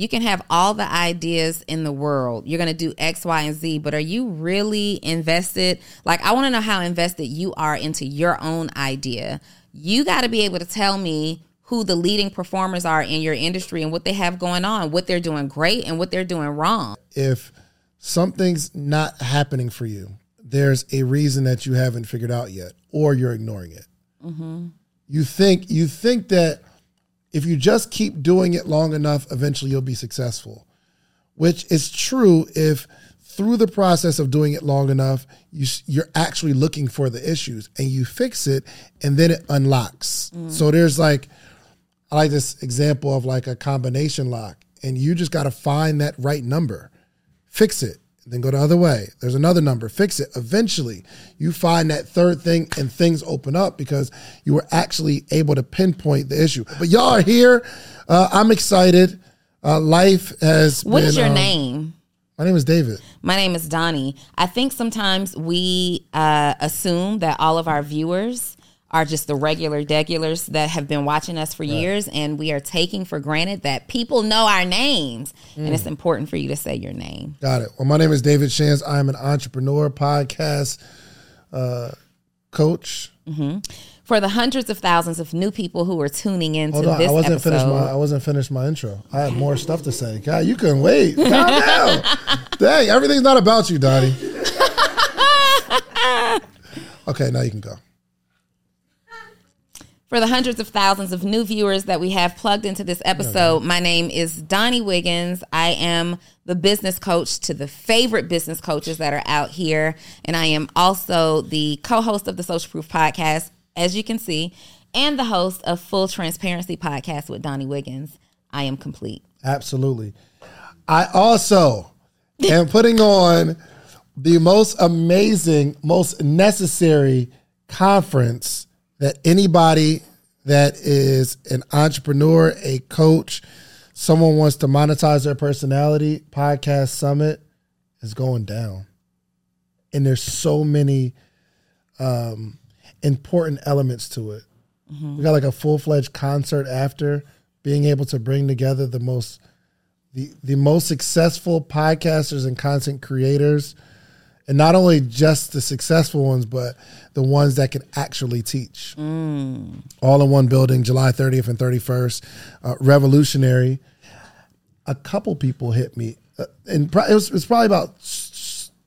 you can have all the ideas in the world. You're going to do X, Y, and Z, but are you really invested? Like, I want to know how invested you are into your own idea. You got to be able to tell me who the leading performers are in your industry and what they have going on, what they're doing great and what they're doing wrong. If something's not happening for you, there's a reason that you haven't figured out yet, or you're ignoring it. Mm-hmm. You think you think that if you just keep doing it long enough, eventually you'll be successful, which is true if through the process of doing it long enough, you, you're actually looking for the issues and you fix it, and then it unlocks. Mm. So there's like, I like this example of like a combination lock, and you just got to find that right number, fix it, then go the other way. There's another number, fix it. Eventually, you find that third thing and things open up because you were actually able to pinpoint the issue. But y'all are here. Uh, I'm excited. Uh, life has What been, is your um, name? My name is David. My name is Donni. I think sometimes we uh, assume that all of our viewers are just the regular degulars that have been watching us for years, and we are taking for granted that people know our names, and Mm. it's important for you to say your name. Got it. Well, my name is David Shands. I'm an entrepreneur, podcast uh, coach. For the hundreds of thousands of new people who are tuning into Hold on, this I wasn't episode, finished my I wasn't finished my intro. I had more stuff to say. God, you couldn't wait. Calm. Dang, everything's not about you, Dottie. okay, now you can go. For the hundreds of thousands of new viewers that we have plugged into this episode, my name is Donni Wiggins. I am the business coach to the favorite business coaches that are out here. And I am also the co host of the Social Proof podcast, as you can see, and the host of Full Transparency podcast with Donni Wiggins. I am complete. Absolutely. I also am putting on the most amazing, most necessary conference that anybody that is an entrepreneur, a coach, someone wants to monetize their personality, podcast summit is going down. And there's so many um, important elements to it. We got like a full fledged concert after being able to bring together the most the the most successful podcasters and content creators, and not only just the successful ones, but the ones that can actually teach. All in one building, July 30th and 31st. Uh, revolutionary. A couple people hit me, uh, and pro- it was, it was probably about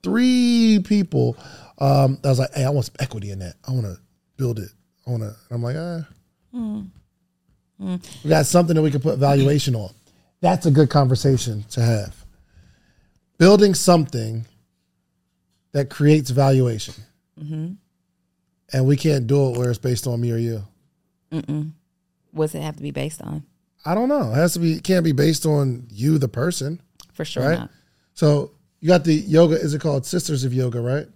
three people. Um, I was like, "Hey, I want some equity in that. I want to build it. I want to." I'm like, "Ah." We got something that we can put valuation on. That's a good conversation to have. Building something that creates valuation. And we can't do it where it's based on me or you. What does it have to be based on? I don't know. It has to be it can't be based on you, the person. For sure Right. not. So you got the yoga, is it called Sisters of Yoga, right?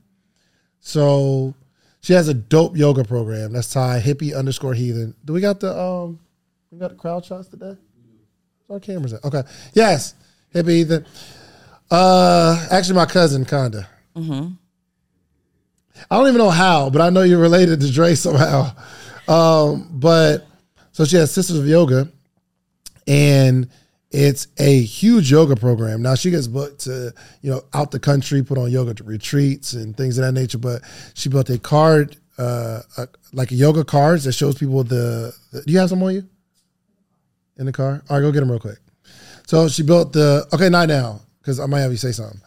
So she has a dope yoga program. That's Ty hippie underscore heathen. Do we got the um we got the crowd shots today? Our cameras at? Okay. Yes. Hippie heathen. Uh actually my cousin kinda. I don't even know how, but I know you're related to Dre somehow. Um, but so she has Sisters of Yoga, and it's a huge yoga program. Now she gets booked to, you know, out the country, put on yoga retreats and things of that nature. But she built a card, uh, a, like a yoga cards that shows people the, the. Do you have some on you? In the car? All right, go get them real quick. So she built the. Okay, not now because I might have you say something.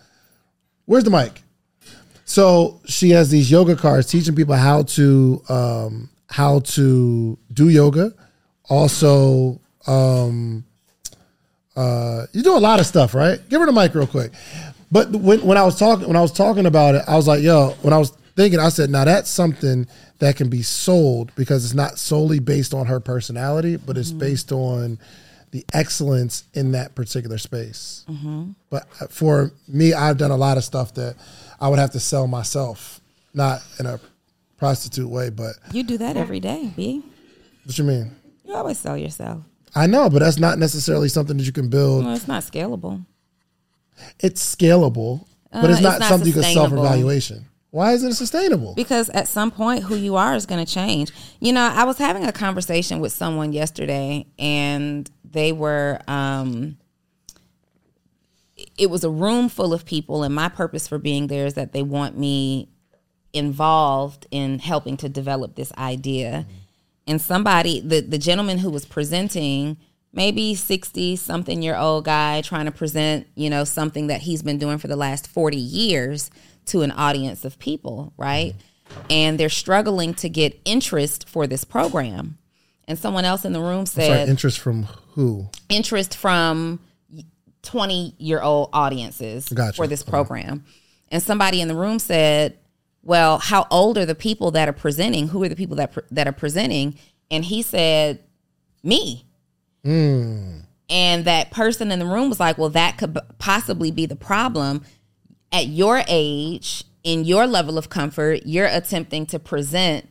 Where's the mic? So she has these yoga cards teaching people how to um, how to do yoga. Also, um, uh, you do a lot of stuff, right? Give her the mic real quick. But when, when I was talking when I was talking about it, I was like, yo, when I was thinking, I said, now that's something that can be sold because it's not solely based on her personality, but it's based on the excellence in that particular space. But for me, I've done a lot of stuff that I would have to sell myself, not in a prostitute way, but You do that every day, B. what you mean? You always sell yourself. I know, but that's not necessarily something that you can build. Well, it's not scalable. It's scalable, but Uh, it's not it's not something you can self evaluation. Why isn't it sustainable? Because at some point, who you are is going to change. You know, I was having a conversation with someone yesterday, and they were um, it was a room full of people, and my purpose for being there is that they want me involved in helping to develop this idea. And somebody, the, the gentleman who was presenting, maybe 60 something year old guy trying to present, you know, something that he's been doing for the last 40 years to an audience of people, right? And they're struggling to get interest for this program. And someone else in the room said, Sorry, interest from who? interest from 20 year old audiences Gotcha. for this program. And somebody in the room said, "Well, how old are the people that are presenting? Who are the people that pre- that are presenting?" And he said, "Me." Hmm. And that person in the room was like, "Well, that could possibly be the problem at your age, in your level of comfort, you're attempting to present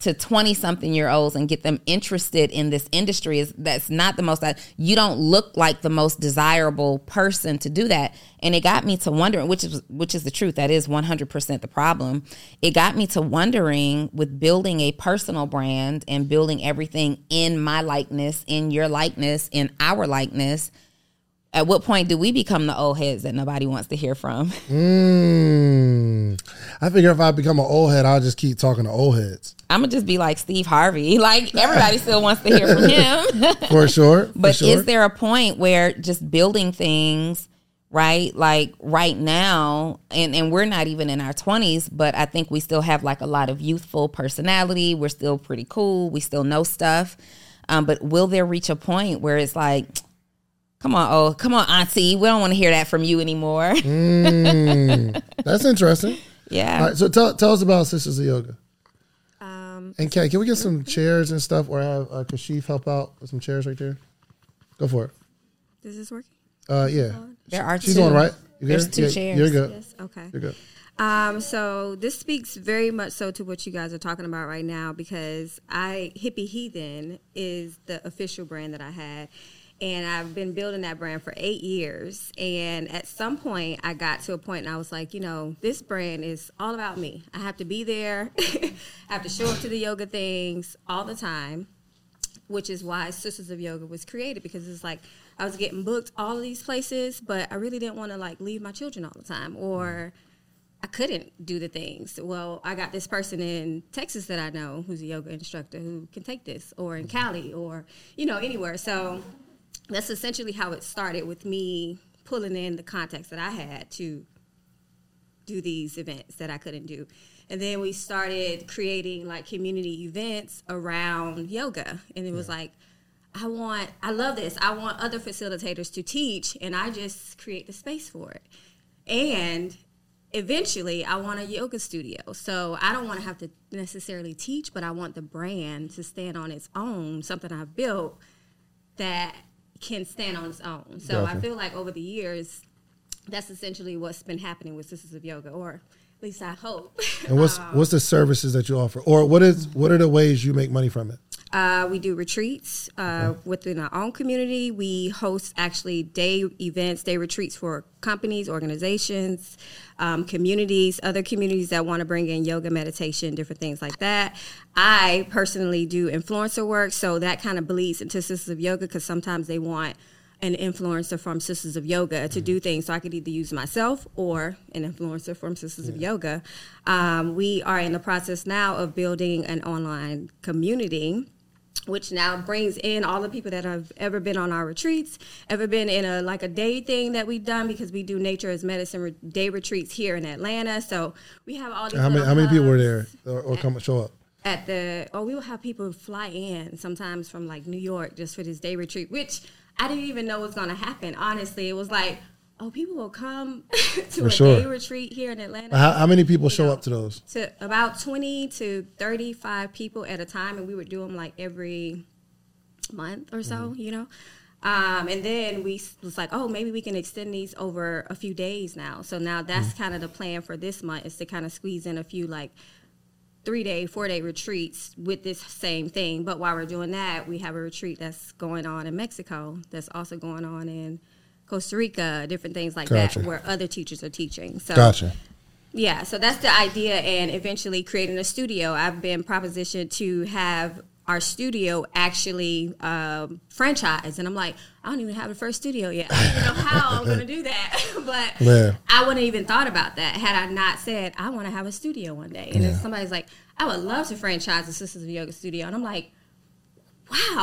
to 20 something year olds and get them interested in this industry is that's not the most you don't look like the most desirable person to do that. And it got me to wondering which is which is the truth that is 100% the problem. It got me to wondering with building a personal brand and building everything in my likeness in your likeness in our likeness at what point do we become the old heads that nobody wants to hear from Mm. I figure if I become an old head, I'll just keep talking to old heads i'm gonna just be like steve harvey like everybody still wants to hear from him for sure. for But sure. is there a point where just building things, right? Like right now, and, and we're not even in our 20s, but I think we still have like a lot of youthful personality. We're still pretty cool. We still know stuff. Um, but will there reach a point where it's like, come on, oh, come on, auntie, we don't want to hear that from you anymore. Mm. That's interesting. yeah. All right, so tell tell us about Sisters of Yoga. Um, And Kay, can we get some chairs and stuff, or have uh, Kashif help out with some chairs right there? Go for it. is this working? Uh, yeah, There are she's two. on right. You There's good? two Yeah, chairs. You're good. Yes. Okay. You're good. Um, so this speaks very much so to what you guys are talking about right now because I Hippie Heathen is the official brand that I had. And I've been building that brand for eight years. And at some point, I got to a point and I was like, you know, this brand is all about me. I have to be there, I have to show up to the yoga things all the time which is why Sisters of Yoga was created because it's like I was getting booked all of these places, but I really didn't want to like leave my children all the time or I couldn't do the things. Well, I got this person in Texas that I know who's a yoga instructor who can take this or in mm-hmm. Cali or you know anywhere. So that's essentially how it started with me pulling in the contacts that I had to do these events that I couldn't do. And then we started creating like community events around yoga. And it was like, I want, I love this. I want other facilitators to teach, and I just create the space for it. And eventually, I want a yoga studio. So I don't want to have to necessarily teach, but I want the brand to stand on its own, something I've built that can stand on its own. So I feel like over the years, that's essentially what's been happening with Sisters of Yoga, or least I hope. And what's what's the services that you offer, or what is what are the ways you make money from it? Uh, we do retreats uh, within our own community. We host actually day events, day retreats for companies, organizations, um, communities, other communities that want to bring in yoga, meditation, different things like that. I personally do influencer work, so that kind of bleeds into Sisters of Yoga because sometimes they want an influencer from Sisters of Yoga to do things. So I could either use myself or an influencer from Sisters of Yoga. Um, we are in the process now of building an online community which now brings in all the people that have ever been on our retreats, ever been in a like a day thing that we've done because we do nature as medicine re- day retreats here in Atlanta. So we have all these. How many how many people were there or, or come show up? at the? Oh, we will have people fly in sometimes from like New York just for this day retreat, which I didn't even know was going to happen. Honestly, it was like. Oh, people will come to For a sure. day retreat here in Atlanta How, how many people show up to those? to about 20 to 35 people at a time and we would do them like every month or so you know um, and then we was like oh maybe we can extend these over a few days now so now that's kind of the plan for this month is to kind of squeeze in a few like three day four day retreats with this same thing but while we're doing that we have a retreat that's going on in mexico that's also going on in costa rica different things like Gotcha. that where other teachers are teaching so Gotcha. yeah, so that's the idea, and eventually creating a studio. I've been propositioned to have our studio actually um, franchise, and I'm like, I don't even have the first studio yet. I don't even know how I'm going to do that, but Yeah. I wouldn't even thought about that had I not said I want to have a studio one day. And then somebody's like, I would love to franchise the Sisters of Yoga studio, and I'm like, wow.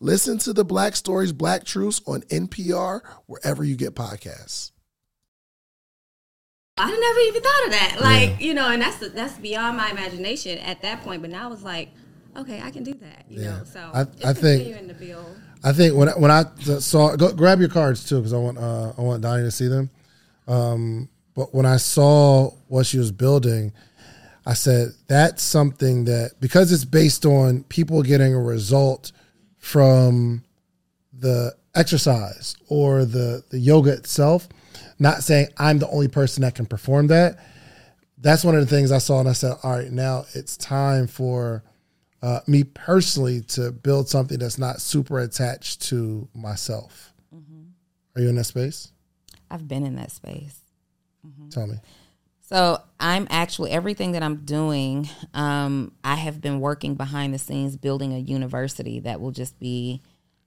Listen to the Black Stories, Black Truths on NPR, wherever you get podcasts. I never even thought of that. Like, you know, and that's that's beyond my imagination at that point. But now I was like, okay, I can do that. You Yeah. know, so I- I think- to build. I think when I, when I saw go, grab your cards too because I want uh, I want Donni to see them. Um, but when I saw what she was building, I said that's something that because it's based on people getting a result from the exercise or the the yoga itself. Not saying I'm the only person that can perform that. That's one of the things I saw, and I said, all right, now it's time for uh, me personally to build something that's not super attached to myself. Are you in that space? I've been in that space. Tell me. So I'm actually everything that I'm doing. Um, I have been working behind the scenes building a university that will just be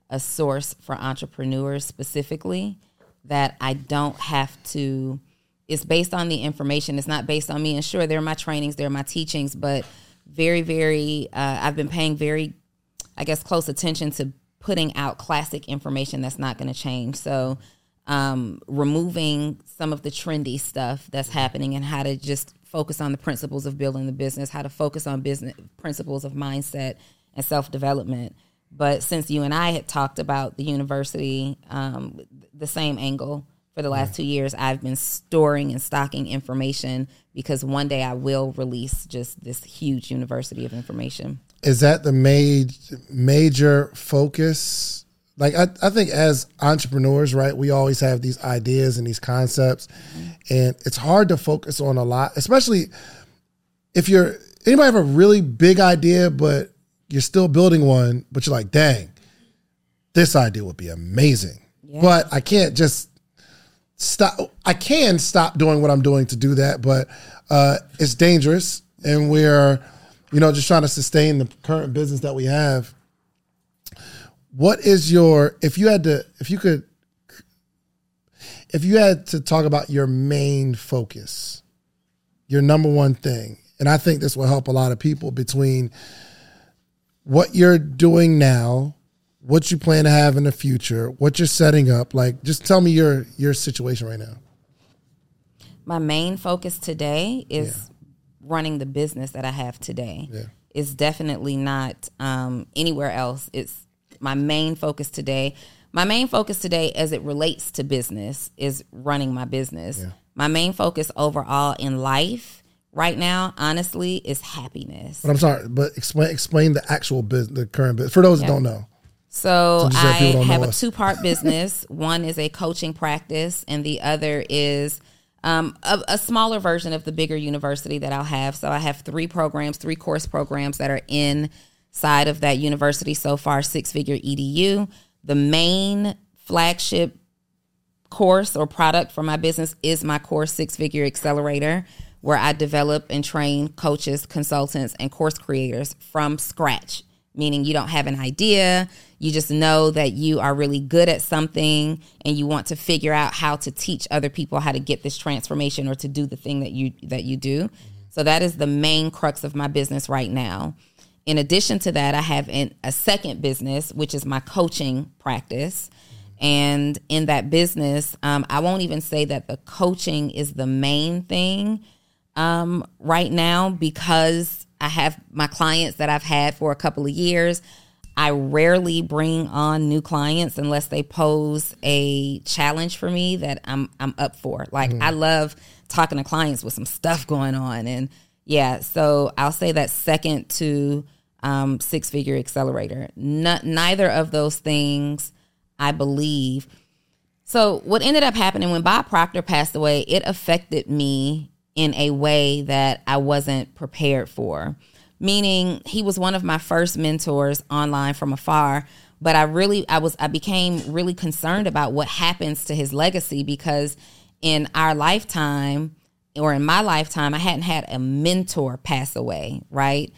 a source for entrepreneurs specifically. That I don't have to. It's based on the information. It's not based on me. And sure, there are my trainings, there are my teachings, but very, very. Uh, I've been paying very, I guess, close attention to putting out classic information that's not going to change. So um, removing some of the trendy stuff that's happening and how to just focus on the principles of building the business, how to focus on business principles of mindset and self development. But since you and I had talked about the university, um, the same angle for the last two years, I've been storing and stocking information because one day I will release just this huge university of information. Is that the major major focus? Like I, I think as entrepreneurs, right, we always have these ideas and these concepts, and it's hard to focus on a lot, especially if you're anybody have a really big idea, but you're still building one, but you're like, dang, this idea would be amazing. But I can't just stop I can stop doing what I'm doing to do that, but uh, it's dangerous and we're you know just trying to sustain the current business that we have. What is your if you had to if you could if you had to talk about your main focus, your number one thing, and I think this will help a lot of people between what you're doing now, what you plan to have in the future, what you're setting up. Like, just tell me your your situation right now. my main focus today is running the business that I have today. Yeah. It's definitely not um, anywhere else. It's my main focus today. My main focus today, as it relates to business, is running my business. My main focus overall in life right now, honestly, is happiness. But I'm sorry, but explain explain the actual business, the current business for those that don't know. So Since you said I have a two part business. One is a coaching practice, and the other is um, a, a, smaller version of the bigger university that I'll have. So I have three programs, three course programs that are inside of that university so far, six figure EDU. The main flagship course or product for my business is my course Six Figure Accelerator, where I develop and train coaches, consultants, and course creators from scratch meaning you don't have an idea. You just know that you are really good at something and you want to figure out how to teach other people how to get this transformation or to do the thing that you that you do. So that is the main crux of my business right now. In addition to that, I have an, a second business, which is my coaching practice. And in that business, um, I won't even say that the coaching is the main thing um, right now because I have my clients that I've had for a couple of years. I rarely bring on new clients unless they pose a challenge for me that I'm I'm up for. Like mm-hmm. I love talking to clients with some stuff going on and yeah, so I'll say that second to um, six figure accelerator. neither of those things I believe. So what ended up happening when Bob Proctor passed away, it affected me in a way that I wasn't prepared for. Meaning, he was one of my first mentors online from afar. But I really, I was, I became really concerned about what happens to his legacy because in our lifetime, or in my lifetime, I hadn't had a mentor pass away, right?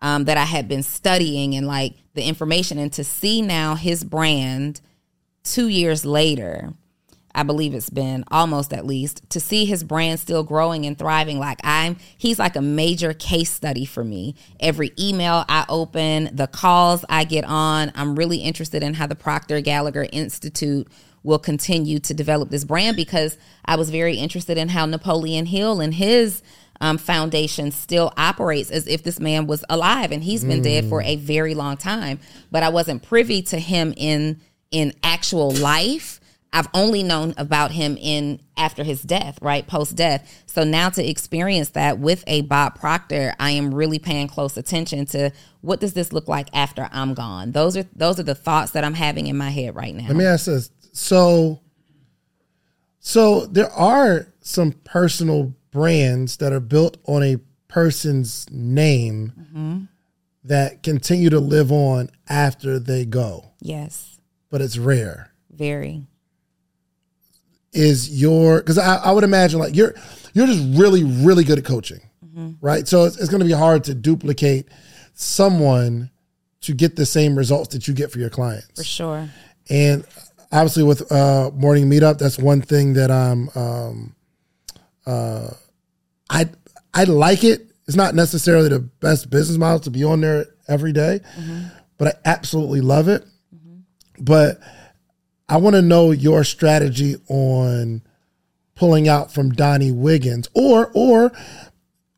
Um, that I had been studying and like the information, and to see now his brand two years later I believe it's been almost at least to see his brand still growing and thriving like I'm he's like a major case study for me. Every email I open, the calls I get on, I'm really interested in how the Proctor Gallagher Institute will continue to develop this brand because I was very interested in how Napoleon Hill and his um, foundation still operates as if this man was alive and he's been mm. dead for a very long time. But I wasn't privy to him in in actual life I've only known about him in after his death, right? Post death. So now to experience that with a Bob Proctor, I am really paying close attention to what does this look like after I'm gone. Those are those are the thoughts that I'm having in my head right now. Let me ask this. So so there are some personal brands that are built on a person's name mm-hmm. that continue to live on after they go. Yes. But it's rare. Very is your because I, I, would imagine like you're you're just really really good at coaching mm-hmm. right so it's, it's going to be hard to duplicate someone to get the same results that you get for your clients for sure and obviously with uh morning meetup that's one thing that i'm um uh i i like it it's not necessarily the best business model to be on there every day, mm-hmm. but i absolutely love it mm-hmm. but I want to know your strategy on pulling out from Donni Wiggins, or or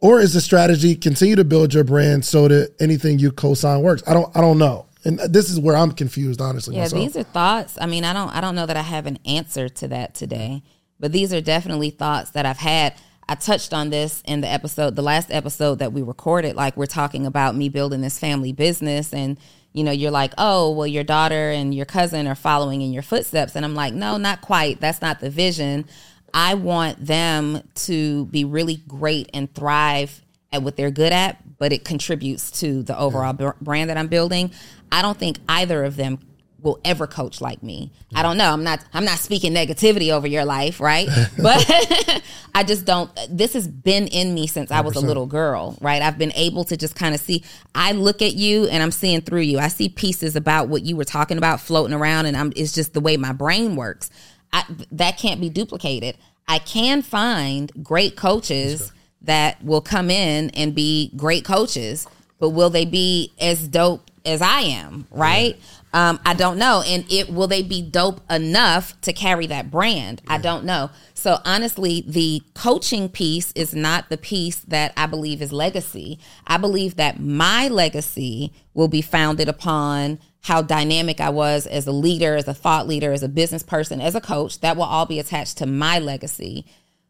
or is the strategy continue to build your brand so that anything you co-sign works? I don't I don't know. And this is where I'm confused, honestly. Yeah, myself. these are thoughts. I mean, I don't I don't know that I have an answer to that today, but these are definitely thoughts that I've had. I touched on this in the episode, the last episode that we recorded. Like we're talking about me building this family business and you know, you're like, oh, well, your daughter and your cousin are following in your footsteps. And I'm like, no, not quite. That's not the vision. I want them to be really great and thrive at what they're good at, but it contributes to the overall yeah. brand that I'm building. I don't think either of them will ever coach like me. I don't know. I'm not I'm not speaking negativity over your life, right? But I just don't this has been in me since 100%. I was a little girl, right? I've been able to just kind of see I look at you and I'm seeing through you. I see pieces about what you were talking about floating around and I'm it's just the way my brain works. I, that can't be duplicated. I can find great coaches that will come in and be great coaches, but will they be as dope as I am, right? Yeah. Um, I don't know. And it will they be dope enough to carry that brand? I don't know. So honestly, the coaching piece is not the piece that I believe is legacy. I believe that my legacy will be founded upon how dynamic I was as a leader, as a thought leader, as a business person, as a coach. That will all be attached to my legacy.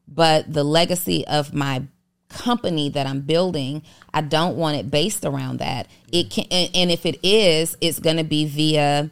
But the legacy of my company that I'm building, I don't want it based around that. It can, and, if it is, it's going to be via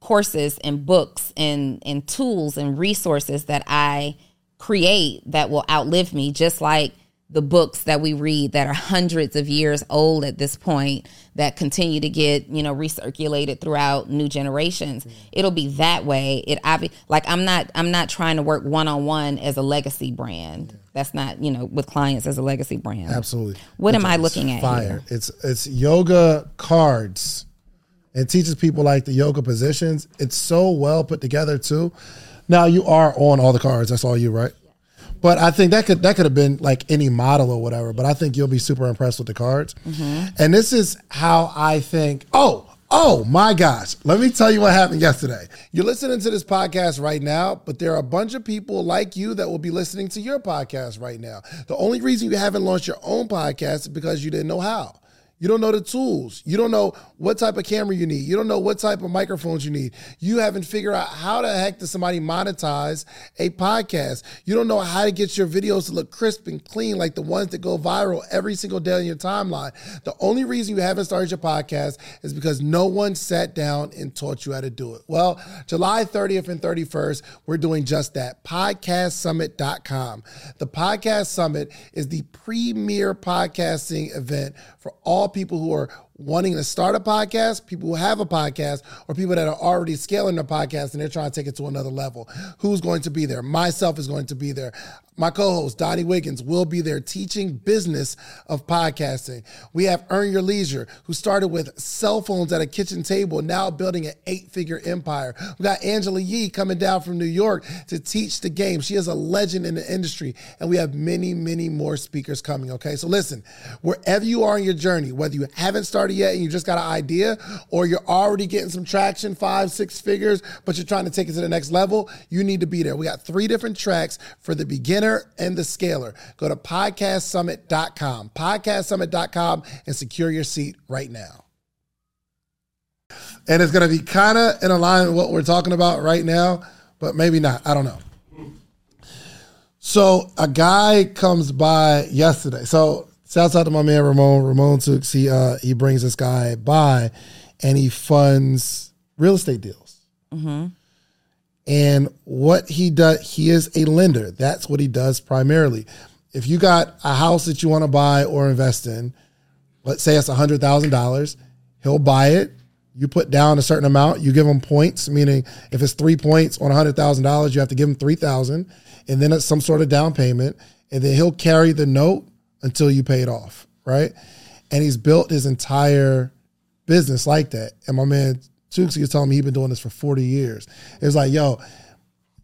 courses and books and and tools and resources that I create that will outlive me, just like the books that we read that are hundreds of years old at this point that continue to get you know recirculated throughout new generations mm-hmm. it'll be that way. It obvi- like i'm not i'm not trying to work one-on-one as a legacy brand. Yeah. that's not you know with clients as a legacy brand. Absolutely. What it's, am i looking at fire. here? it's it's yoga cards. It teaches people like the yoga positions. It's so well put together too. Now you are on all the cards. That's all you right but I think that could that could have been like any model or whatever. But I think you'll be super impressed with the cards. Mm-hmm. And this is how I think. Oh, oh my gosh! Let me tell you what happened yesterday. You're listening to this podcast right now, but there are a bunch of people like you that will be listening to your podcast right now. The only reason you haven't launched your own podcast is because you didn't know how. You don't know the tools. You don't know what type of camera you need. You don't know what type of microphones you need. You haven't figured out how the heck does somebody monetize a podcast. You don't know how to get your videos to look crisp and clean like the ones that go viral every single day on your timeline. The only reason you haven't started your podcast is because no one sat down and taught you how to do it. Well, July 30th and 31st, we're doing just that. Podcastsummit.com. The Podcast Summit is the premier podcasting event for all people who are wanting to start a podcast, people who have a podcast, or people that are already scaling their podcast and they're trying to take it to another level. Who's going to be there? Myself is going to be there. My co-host Donni Wiggins will be there teaching business of podcasting. We have Earn Your Leisure, who started with cell phones at a kitchen table, now building an eight-figure empire. We got Angela Yee coming down from New York to teach the game. She is a legend in the industry, and we have many, many more speakers coming. Okay, so listen, wherever you are in your journey, whether you haven't started started yet and you just got an idea, or you're already getting some traction, five, six figures, but you're trying to take it to the next level, you need to be there. We got three different tracks for the beginner and the scaler. Go to podcastsummit.com, podcastsummit.com, and secure your seat right now. And it's going to be kind of in alignment with what we're talking about right now, but maybe not. I don't know. So a guy comes by yesterday. So Shouts out to my man Ramon. Ramon took he uh, he brings this guy by, and he funds real estate deals. Mm-hmm. And what he does, he is a lender. That's what he does primarily. If you got a house that you want to buy or invest in, let's say it's hundred thousand dollars, he'll buy it. You put down a certain amount. You give him points, meaning if it's three points on hundred thousand dollars, you have to give him three thousand, and then it's some sort of down payment, and then he'll carry the note until you pay it off, right? And he's built his entire business like that. And my man Tukes was telling me he's been doing this for 40 years. It was like, yo,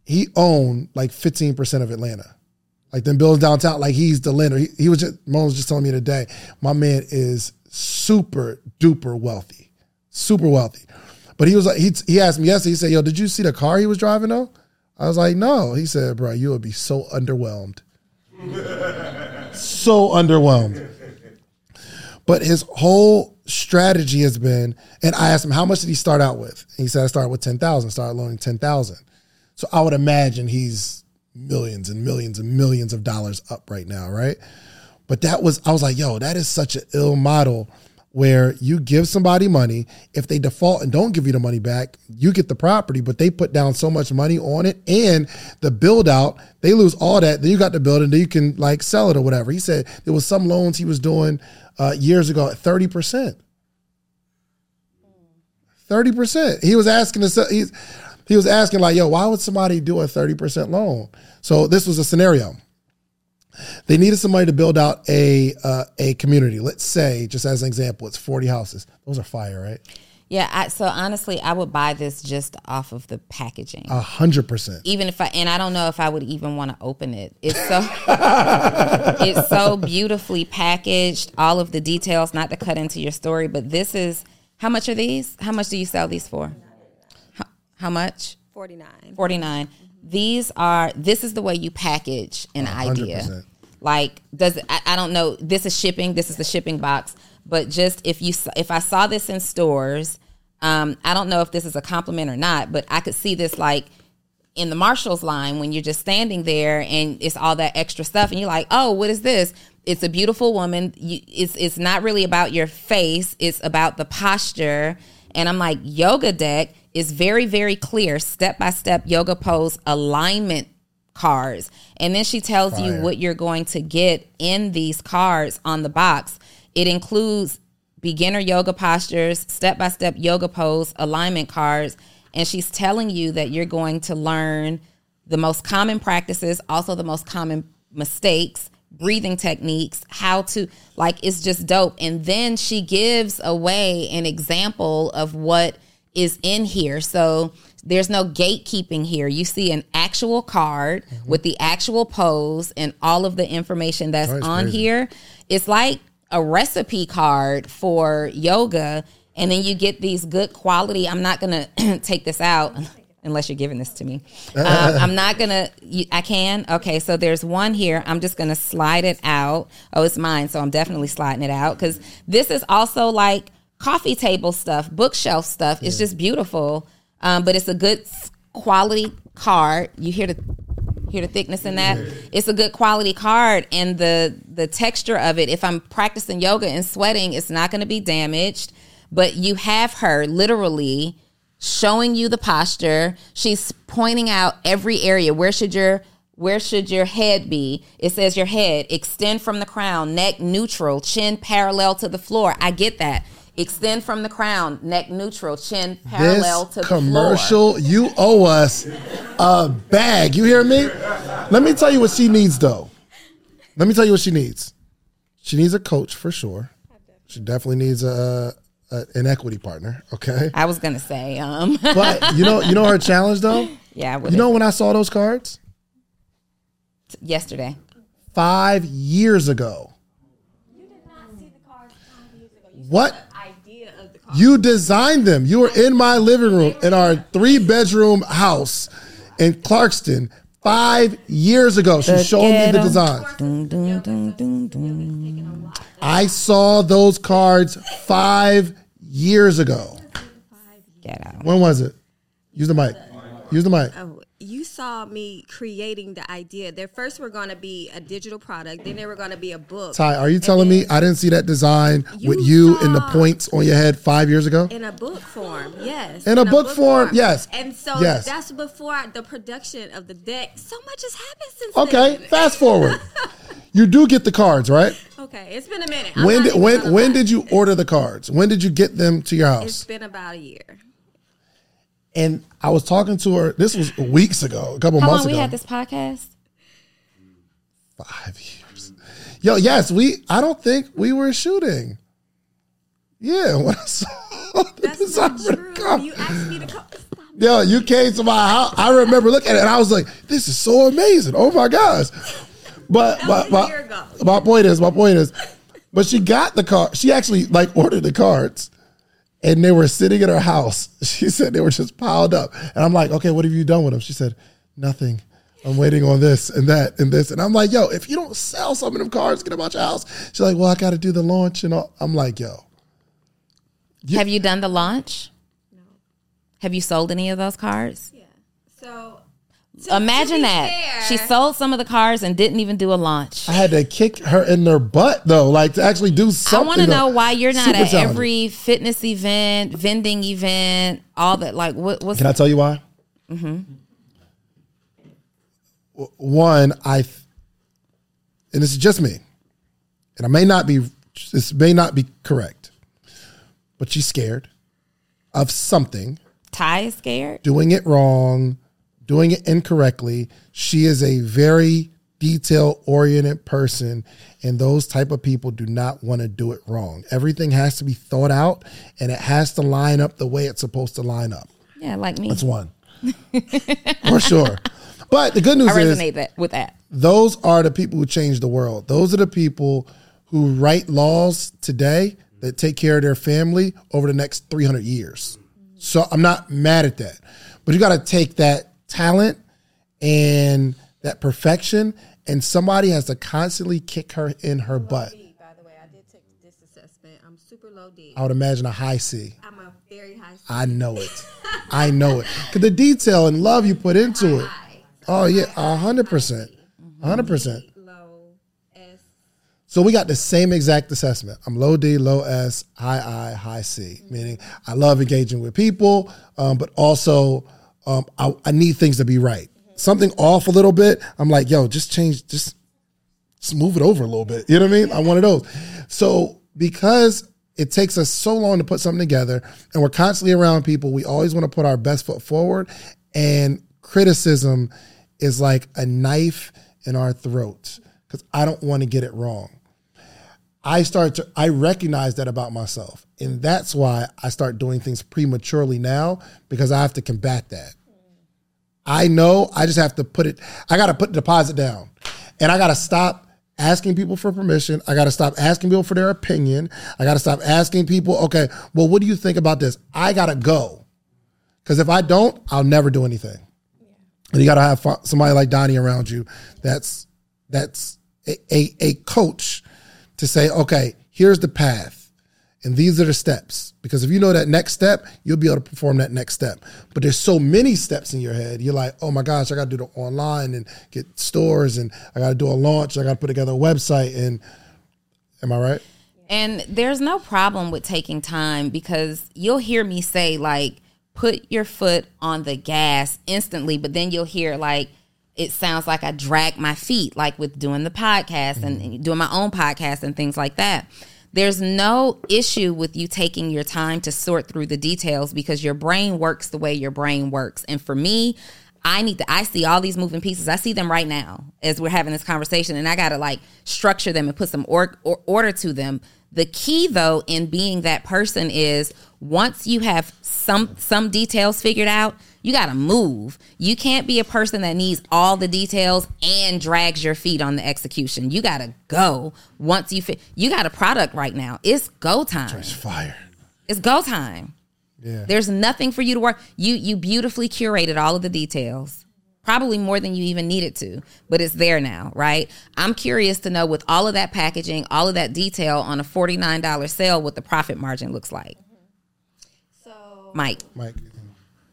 he owned like 15% of Atlanta. Like them buildings downtown, like he's the lender. He, he was just, Mo was just telling me today, my man is super duper wealthy, super wealthy. But he was like, he, he asked me yesterday, he said, yo, did you see the car he was driving though? I was like, no. He said, bro, you would be so underwhelmed. so underwhelmed. But his whole strategy has been, and I asked him, how much did he start out with? And he said, I started with 10,000, started loaning 10,000. So I would imagine he's millions and millions and millions of dollars up right now, right? But that was, I was like, yo, that is such an ill model where you give somebody money. If they default and don't give you the money back, you get the property, but they put down so much money on it and the build out, they lose all that. Then you got the building, then you can like sell it or whatever. He said there was some loans he was doing uh, years ago at 30%. 30%. He was asking us, he was asking like, yo, why would somebody do a 30% loan? So this was a scenario. They needed somebody to build out a uh, a community. Let's say, just as an example, it's forty houses. Those are fire, right? Yeah. I, so honestly, I would buy this just off of the packaging. A hundred percent. Even if I and I don't know if I would even want to open it. It's so it's so beautifully packaged. All of the details. Not to cut into your story, but this is how much are these? How much do you sell these for? How, how much? Forty nine. Forty nine these are this is the way you package an 100%. idea. like does I, I, don't know this is shipping this is the shipping box but just if you if i saw this in stores um, i don't know if this is a compliment or not but i could see this like in the marshall's line when you're just standing there and it's all that extra stuff and you're like oh what is this? It's a beautiful woman. You, it's it's not really about your face. It's about the posture. And i'm like yoga deck is very, very clear, step by step yoga pose alignment cards. And then she tells you what you're going to get in these cards on the box. It includes beginner yoga postures, step by step yoga pose, alignment cards. And she's telling you that you're going to learn the most common practices, also the most common mistakes, breathing techniques, how to, like, it's just dope. And then she gives away an example of what is in here. So there's no gatekeeping here. You see an actual card with the actual pose and all of the information that's on crazy. here. It's like a recipe card for yoga. And then you get these good quality. I'm not going to take this out unless you're giving this to me. Um, I'm not going to, I can. Okay. So there's one here. I'm just going to slide it out. Oh, it's mine. So I'm definitely sliding it out because this is also like coffee table stuff, bookshelf stuff. It's just beautiful. Um, but it's a good quality card. You hear the hear the thickness in that. It's a good quality card, and the the texture of it. If I'm practicing yoga and sweating, it's not going to be damaged. But you have her literally showing you the posture. She's pointing out every area. Where should your where should your head be? It says your head extend from the crown, neck neutral, chin parallel to the floor. I get that. Extend from the crown, neck neutral, chin parallel this to the floor. commercial, you owe us a bag. You hear me? Let me tell you what she needs, though. Let me tell you what she needs. She needs a coach for sure. She definitely needs a, a an equity partner. Okay, I was gonna say, um, but you know, you know her challenge though. yeah, You know when I saw those cards yesterday. five years ago. You did not see the cards five years ago. You What? saw the idea of the cards. You designed them. You were in my living room in our three bedroom house in Clarkston five years ago. She showed me the ghetto. design. Dun, dun, dun, dun, dun. I saw those cards five years ago. Get out. When was it? Use the mic. Use the mic. Oh, you saw me creating the idea. There first were going to be a digital product, then there were going to be a book. Ty, are you telling me I didn't see that design You with you and the points on your head five years ago? in a book form, yes. In a book form, yes. And so Yes. that's before the production of the deck. So much has happened since Okay, then. fast forward. You do get the cards, right? Okay, it's been a minute. I'm When did when when lie. did you order the cards? When did you get them to your house? It's been about a year. And I was talking to her. This was weeks ago, a couple How months long we had this podcast? Five years. Yo, yes, we. I don't think we were shooting. Yeah, when I saw the That's design not for the true. card. You asked me to come. Yo, you came to my house. I remember looking at it and I was like, this is so amazing. Oh my gosh. But That but, was a but year ago. my point is, my point is, but she got the card. She actually like ordered the cards and they were sitting at her house. She said they were just piled up. And I'm like, okay, what have you done with them? She said, nothing. I'm waiting on this and that and this. And I'm like, yo, if you don't sell some of them cards, get them out your house. She's like, well, I got to do the launch and all. I'm like, yo, Have you done the launch? No. Have you sold any of those cards? Yeah. So to- Imagine to that. fair- She sold some of the cars and didn't even do a launch. I had to kick her in their butt though, like to actually do something. I something. want to know why you're not at talented. every fitness event, vending event, all that. Like, what? What's Can I tell you why? Mm-hmm. One, I, th- and this is just me, and I may not be, this may not be correct, but she's scared of something, Ty is scared? doing it wrong, doing it incorrectly. She is a very detail oriented person, and those type of people do not want to do it wrong. Everything has to be thought out, and it has to line up the way it's supposed to line up. Yeah, like me. That's one. For sure. But the good news I is resonate that with that. those are the people who change the world. Those are the people who write laws today that take care of their family over the next 300 years. So I'm not mad at that. But you got to take that talent and that perfection and somebody has to constantly kick her in her butt. D, by the way, I did take this assessment. I'm super low D. I would imagine a high C. I'm a very high. C. I know it. I know it. Cause the detail and love you put into it. Oh yeah, a hundred percent, hundred percent. Low S. So we got the same exact assessment. I'm low D, low S, high I, high C. Meaning I love engaging with people, um, but also um, I, I need things to be right. something off a little bit, I'm like, yo, just change, just, just move it over a little bit. You know what I mean? I'm one of those. So because it takes us so long to put something together and we're constantly around people, we always want to put our best foot forward. And criticism is like a knife in our throats because I don't want to get it wrong. I start to I recognize that about myself. And that's why I start doing things prematurely now because I have to combat that. I know I just have to put it I got to put the deposit down. And I got to stop asking people for permission. I got to stop asking people for their opinion. I got to stop asking people, okay, well what do you think about this? I got to go. Cuz if I don't, I'll never do anything. And you got to have somebody like Donni around you that's that's a, a, a coach to say, okay, here's the path. And these are the steps. Because if you know that next step, you'll be able to perform that next step. But there's so many steps in your head. You're like, oh my gosh, I got to do the online and get stores and I got to do a launch. I got to put together a website. And am I right? And there's no problem with taking time because you'll hear me say, like, put your foot on the gas instantly, but then you'll hear, like, it sounds like I drag my feet, like with doing the podcast mm-hmm. and doing my own podcast and things like that. There's no issue with you taking your time to sort through the details because your brain works the way your brain works. And for me, I need to, I see all these moving pieces. I see them right now as we're having this conversation, and I got to like structure them and put some or, or, order to them. The key, though, in being that person is once you have some some details figured out, you got to move. You can't be a person that needs all the details and drags your feet on the execution. You got to go once you fit. You got a product right now. It's go time. It's fire. It's go time. Yeah. There's nothing for you to work. You you beautifully curated all of the details. Probably more than you even needed to, but it's there now, right? I'm curious to know with all of that packaging, all of that detail on a $49 sale, what the profit margin looks like. So, Mike. Mike.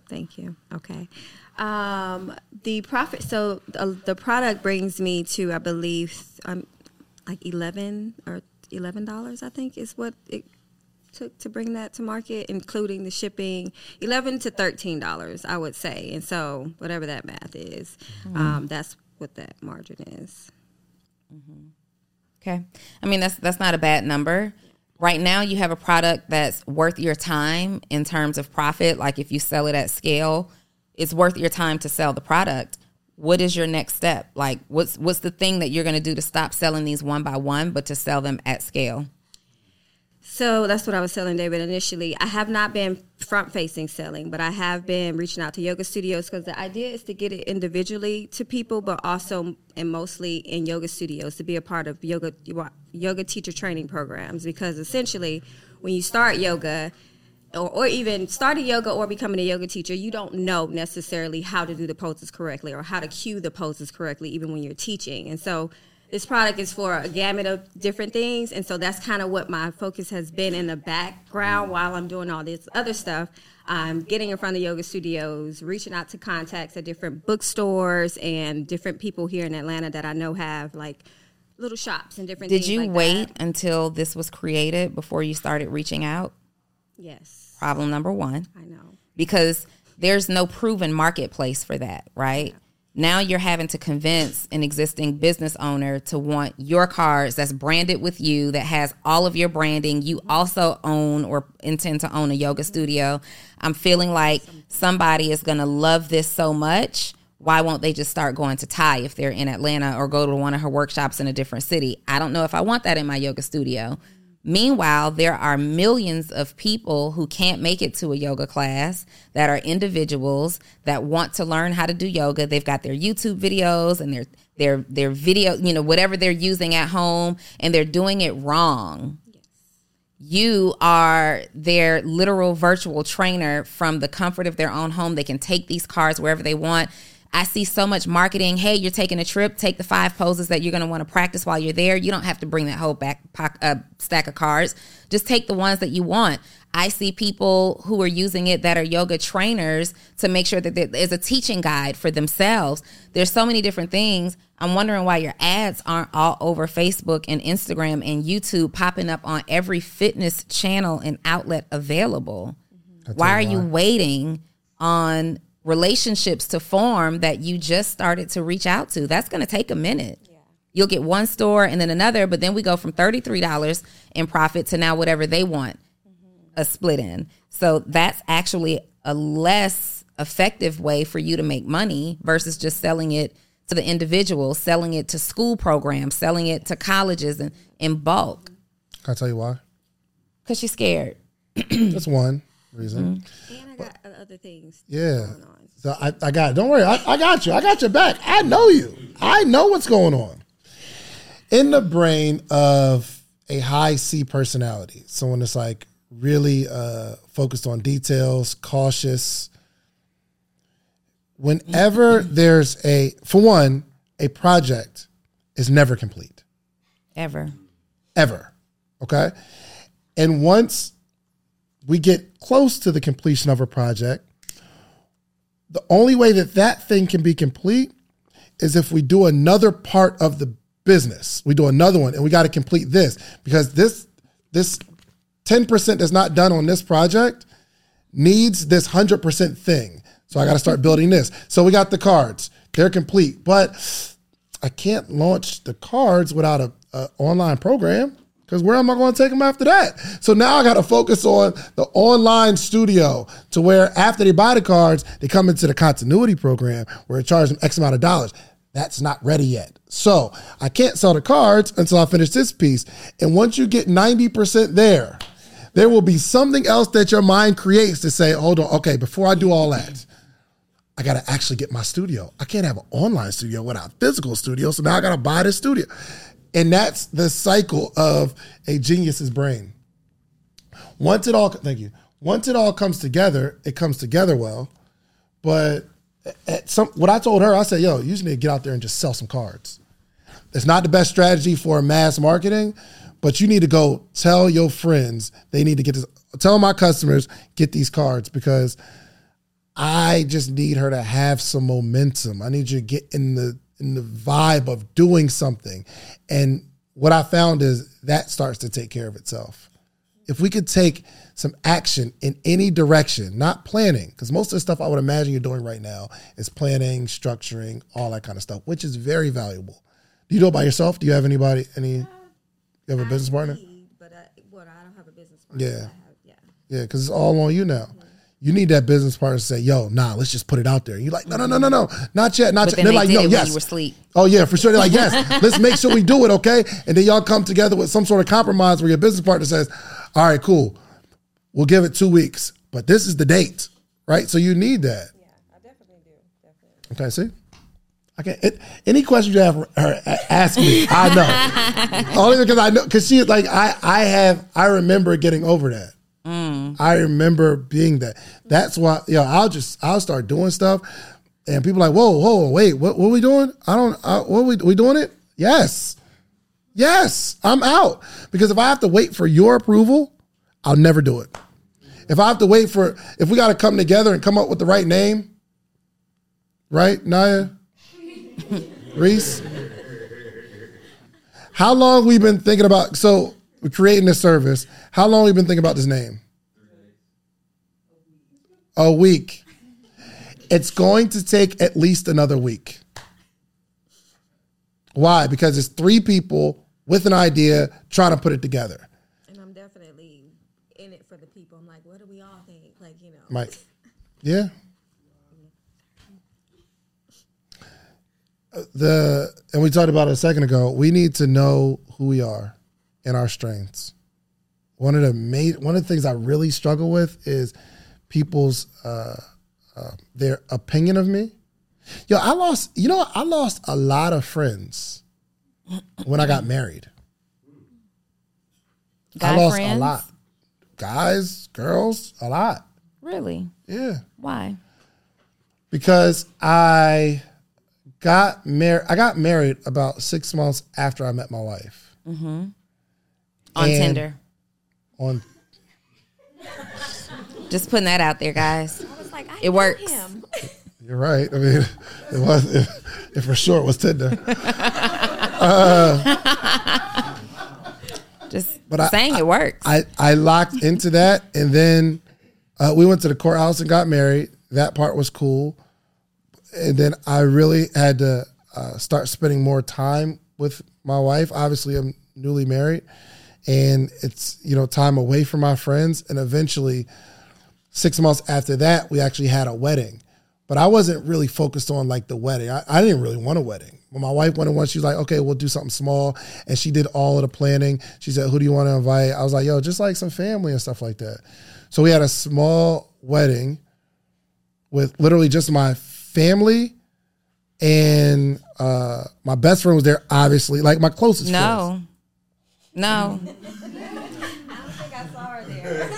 Thank you. Okay. Um, the profit, so uh, the product brings me to, I believe, um, like 11 or $11, I think is what it took to bring that to market, including the shipping, 11 to $13, I would say. And so, whatever that math is, mm-hmm. um, that's what that margin is. Mm-hmm. Okay. I mean, that's, that's not a bad number right now you have a product that's worth your time in terms of profit. Like if you sell it at scale it's worth your time to sell the product. What is your next step? Like what's what's the thing that you're going to do to stop selling these one by one but to sell them at scale so that's what I was telling David initially. I have not been front facing selling, but I have been reaching out to yoga studios because the idea is to get it individually to people, but also and mostly in yoga studios to be a part of yoga yoga teacher training programs. Because essentially, when you start yoga, or, or even starting yoga or becoming a yoga teacher, you don't know necessarily how to do the poses correctly or how to cue the poses correctly, even when you're teaching. And so this product is for a gamut of different things and so that's kind of what my focus has been in the background while i'm doing all this other stuff. I'm getting in front of yoga studios reaching out to contacts at different bookstores and different people here in atlanta that i know have like little shops and different did you like wait that. until this was created before you started reaching out? Yes. Problem number one. I know. Because there's no proven marketplace for that right? Yeah now you're having to convince an existing business owner to want your cards that's branded with you, that has all of your branding. You also own or intend to own a yoga studio. I'm feeling like somebody is going to love this so much. Why won't they just start going to Ty if they're in Atlanta or go to one of her workshops in a different city? I don't know if I want that in my yoga studio. Meanwhile, there are millions of people who can't make it to a yoga class that are individuals that want to learn how to do yoga. They've got their YouTube videos and their their their video, you know, whatever they're using at home and they're doing it wrong. You are their literal virtual trainer from the comfort of their own home. They can take these cards wherever they want I see so much marketing. Hey, you're taking a trip. Take the five poses that you're going to want to practice while you're there. You don't have to bring that whole back uh, stack of cards. Just take the ones that you want. I see people who are using it that are yoga trainers to make sure that there's a teaching guide for themselves. There's so many different things. I'm wondering why your ads aren't all over Facebook and Instagram and YouTube popping up on every fitness channel and outlet available. Why are why. you waiting on relationships to form that you just started to reach out to. That's going to take a minute. You'll get one store and then another, but then we go from $33 in profit to now whatever they want a split in. So that's actually a less effective way for you to make money versus just selling it to the individual, selling it to school programs, selling it to colleges and in bulk. Can I tell you why? Because you're scared. That's one reason. Mm-hmm. And I got other things. Yeah. So I, I got don't worry, I, I got you. I got your back. I know you. I know what's going on. In the brain of a high C personality, someone that's like really uh, focused on details, cautious. Whenever there's a, for one, a project is never complete Ever. ever. Okay. And once we get close to the completion of a project, the only way that that thing can be complete is if we do another part of the business. We do another one and we got to complete this because this, this 10% that's not done on this project needs this 100% thing. So I got to start building this. So we got the cards. They're complete, but I can't launch the cards without a, a online program because where am I going to take them after that? So now I got to focus on the online studio to where after they buy the cards, they come into the continuity program where it charges them X amount of dollars. That's not ready yet. So I can't sell the cards until I finish this piece. And once you get 90% there, there will be something else that your mind creates to say, hold on, okay, before I do all that, I got to actually get my studio. I can't have an online studio without a physical studio. So now I got to buy this studio. And that's the cycle of a genius's brain. Once it all, thank you. Once it all comes together, it comes together well. But at some, what I told her, I said, yo, you just need to get out there and just sell some cards. It's not the best strategy for mass marketing, but you need to go tell your friends they need to get this. Tell my customers get these cards because I just need her to have some momentum. I need you to get in the in the vibe of doing something. And what I found is that starts to take care of itself. If we could take some action in any direction, not planning, because most of the stuff I would imagine you're doing right now is planning, structuring, all that kind of stuff, which is very valuable. Do you do it by yourself? Do you have anybody, any, you have a business partner? But I, well, I don't have a business partner. Yeah. Yeah. Yeah, because it's all on you now. You need that business partner to say, "Yo, nah, let's just put it out there." You're like, "No, no, no, no, no, not yet, not But yet." then They're they like, did "No, yes." you were asleep. Oh yeah, for sure. They're like, "Yes, let's make sure we do it, okay?" And then y'all come together with some sort of compromise where your business partner says, "All right, cool, we'll give it two weeks, but this is the date, right?" So you need that. Yeah, I definitely do. Definitely. Okay, see. I can it, any questions you have, for her, a- ask me. I know only because I know because she like I I have I remember getting over that. Mm. I remember being that. That's why yo I'll just I'll start doing stuff, and people like whoa whoa wait what what are we doing? I don't what we we doing it? Yes, yes I'm out because if I have to wait for your approval, I'll never do it. If I have to wait for if we got to come together and come up with the right name, right Naya. Reese, how long we been thinking about? So we're creating this service. How long we been thinking about this name? A week. It's going to take at least another week. Why? Because it's three people with an idea trying to put it together. And I'm definitely in it for the people. I'm like, what do we all think? Like, you know. Mike. Yeah. Uh, The and we talked about it a second ago. We need to know who we are and our strengths. One of the main, one of the things I really struggle with is people's uh, uh, their opinion of me. Yo, I lost. You know. I lost a lot of friends when I got married. Guy I lost friends? a lot. Guys, girls, a lot. Really? Yeah. Why? because I got married. I got married about six months after I met my wife On And- Tinder. on Just putting that out there, guys. I was like, I It works. Him. You're right. I mean, it was if, if for sure it was Tinder. Just But I- saying it works. I I locked into that, and then uh, we went to the courthouse and got married. that part was cool. And then I really had to uh, start spending more time with my wife. Obviously, I'm newly married, and it's you know time away from my friends. And eventually, six months after that, we actually had a wedding. But I wasn't really focused on like the wedding. I, I didn't really want a wedding. When my wife wanted one, she was like, okay, we'll do something small. And she did all of the planning. She said, who do you want to invite? I was like, yo, just like some family and stuff like that. So we had a small wedding with literally just my family and uh, my best friend was there, obviously, like my closest No. No. Mm. I don't think I saw her there.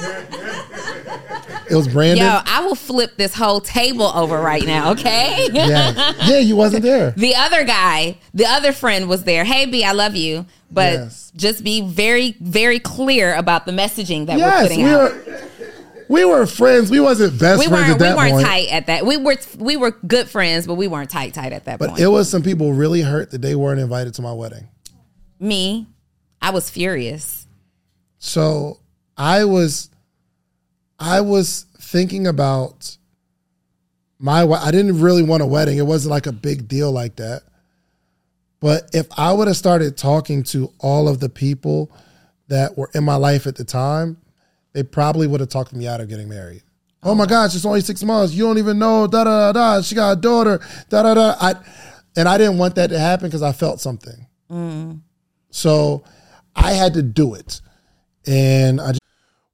It was Brandon. Yo, I will flip this whole table over right now, okay? yeah. yeah, you wasn't there. The other guy, the other friend was there. Hey, B, I love you. But Yes. just be very, very clear about the messaging that we're Yes, putting we out. were. We were friends. We wasn't best we friends weren't at that we weren't point. tight at that. We were we were good friends, but we weren't tight tight at that But point. But it was some people really hurt that they weren't invited to my wedding. Me, I was furious. So I was, I was thinking about my. I didn't really want a wedding. It wasn't like a big deal like that. But if I would have started talking to all of the people that were in my life at the time, they probably would have talked me out of getting married. Oh my oh. gosh, it's only six months. You don't even know. Da da da da. She got a daughter. Da da da. I, and I didn't want that to happen because I felt something. Mm. So I had to do it. And I just,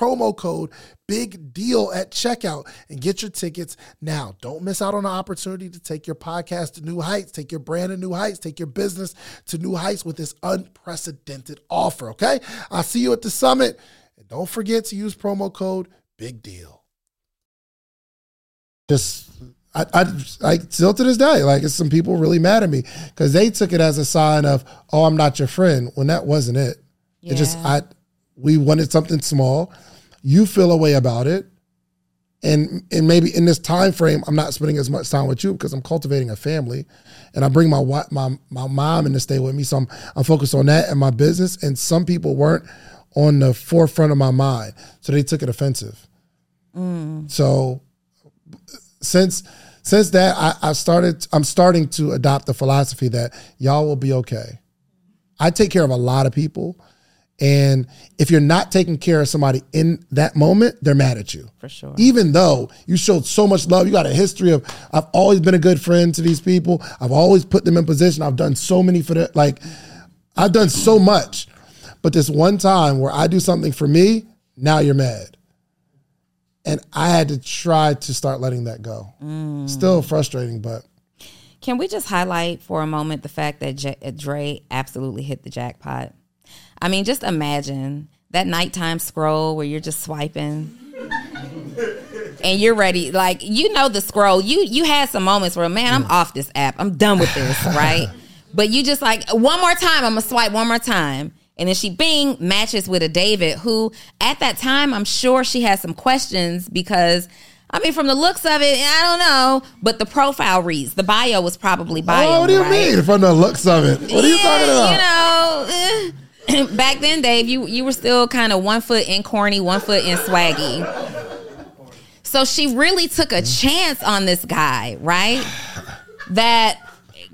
promo code Big Deal at checkout and get your tickets now. Don't miss out on the opportunity to take your podcast to new heights, take your brand to new heights, take your business to new heights with this unprecedented offer, okay? I'll see you at the summit. And don't forget to use promo code Big Deal. Just I, I, I still to this day, like it's some people really mad at me because they took it as a sign of, oh, I'm not your friend. When that wasn't it. It just I we wanted something small. You feel a way about it. And and maybe in this time frame, I'm not spending as much time with you because I'm cultivating a family, and I bring my my my mom in to stay with me. So I'm I'm focused on that and my business. And some people weren't on the forefront of my mind, so they took it offensive. Mm. So since since that I, I started I'm starting to adopt the philosophy that y'all will be okay. I take care of a lot of people. And if you're not taking care of somebody in that moment, they're mad at you. For sure. Even though you showed so much love, you got a history of I've always been a good friend to these people. I've always put them in position. I've done so many for them. Like I've done so much. But this one time where I do something for me, now you're mad. And I had to try to start letting that go. Mm. Still frustrating, but Can we just highlight for a moment the fact that J- Dre absolutely hit the jackpot? I mean, just imagine that nighttime scroll where you're just swiping and you're ready. Like you know the scroll. You you had some moments where man, I'm off this app. I'm done with this, right? But you just like one more time. I'm gonna swipe one more time. And then she bing matches with a David who at that time I'm sure she had some questions because I mean from the looks of it, I don't know, but the profile reads, the bio was probably bio. oh, what do you right? mean from the looks of it? What are you talking about? You know, eh. back then, Dave, you you were still kind of one foot in corny, one foot in swaggy. So she really took a chance on this guy, right? That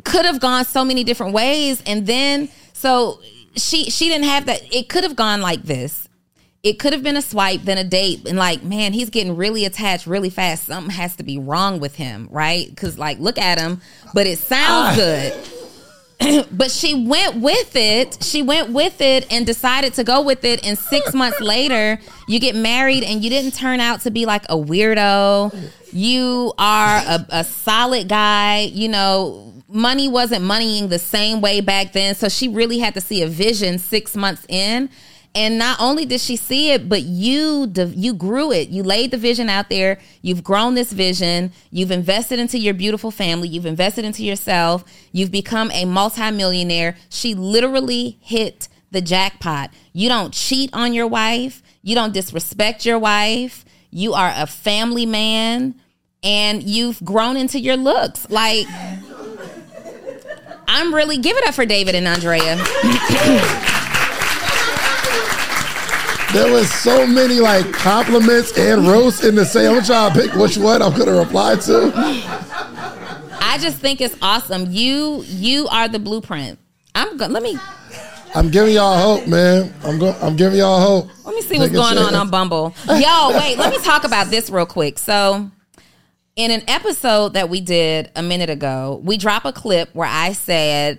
could have gone so many different ways, and then so she she didn't have that. It could have gone like this. It could have been a swipe, then a date, and like, man, he's getting really attached really fast. Something has to be wrong with him, right? Because like, look at him, but it sounds ah. good but she went with it. She went with it and decided to go with it. And six months later, you get married and you didn't turn out to be like a weirdo. You are a, a solid guy. You know, money wasn't moneying the same way back then. So she really had to see a vision six months in. And not only did she see it, but you you grew it. You laid the vision out there. You've grown this vision. You've invested into your beautiful family. You've invested into yourself. You've become a multimillionaire. She literally hit the jackpot. You don't cheat on your wife. You don't disrespect your wife. You are a family man and you've grown into your looks. Like I'm really give it up for David and Andrea. There was so many like compliments and roasts in the same. I'm trying to pick which one I'm gonna reply to. I just think it's awesome. You you are the blueprint. I'm going let me I'm giving y'all hope, man. I'm going. I'm giving y'all hope. let me see what's Take a going on on Bumble. Yo, wait, let me talk about this real quick. So in an episode that we did a minute ago, we drop a clip where I said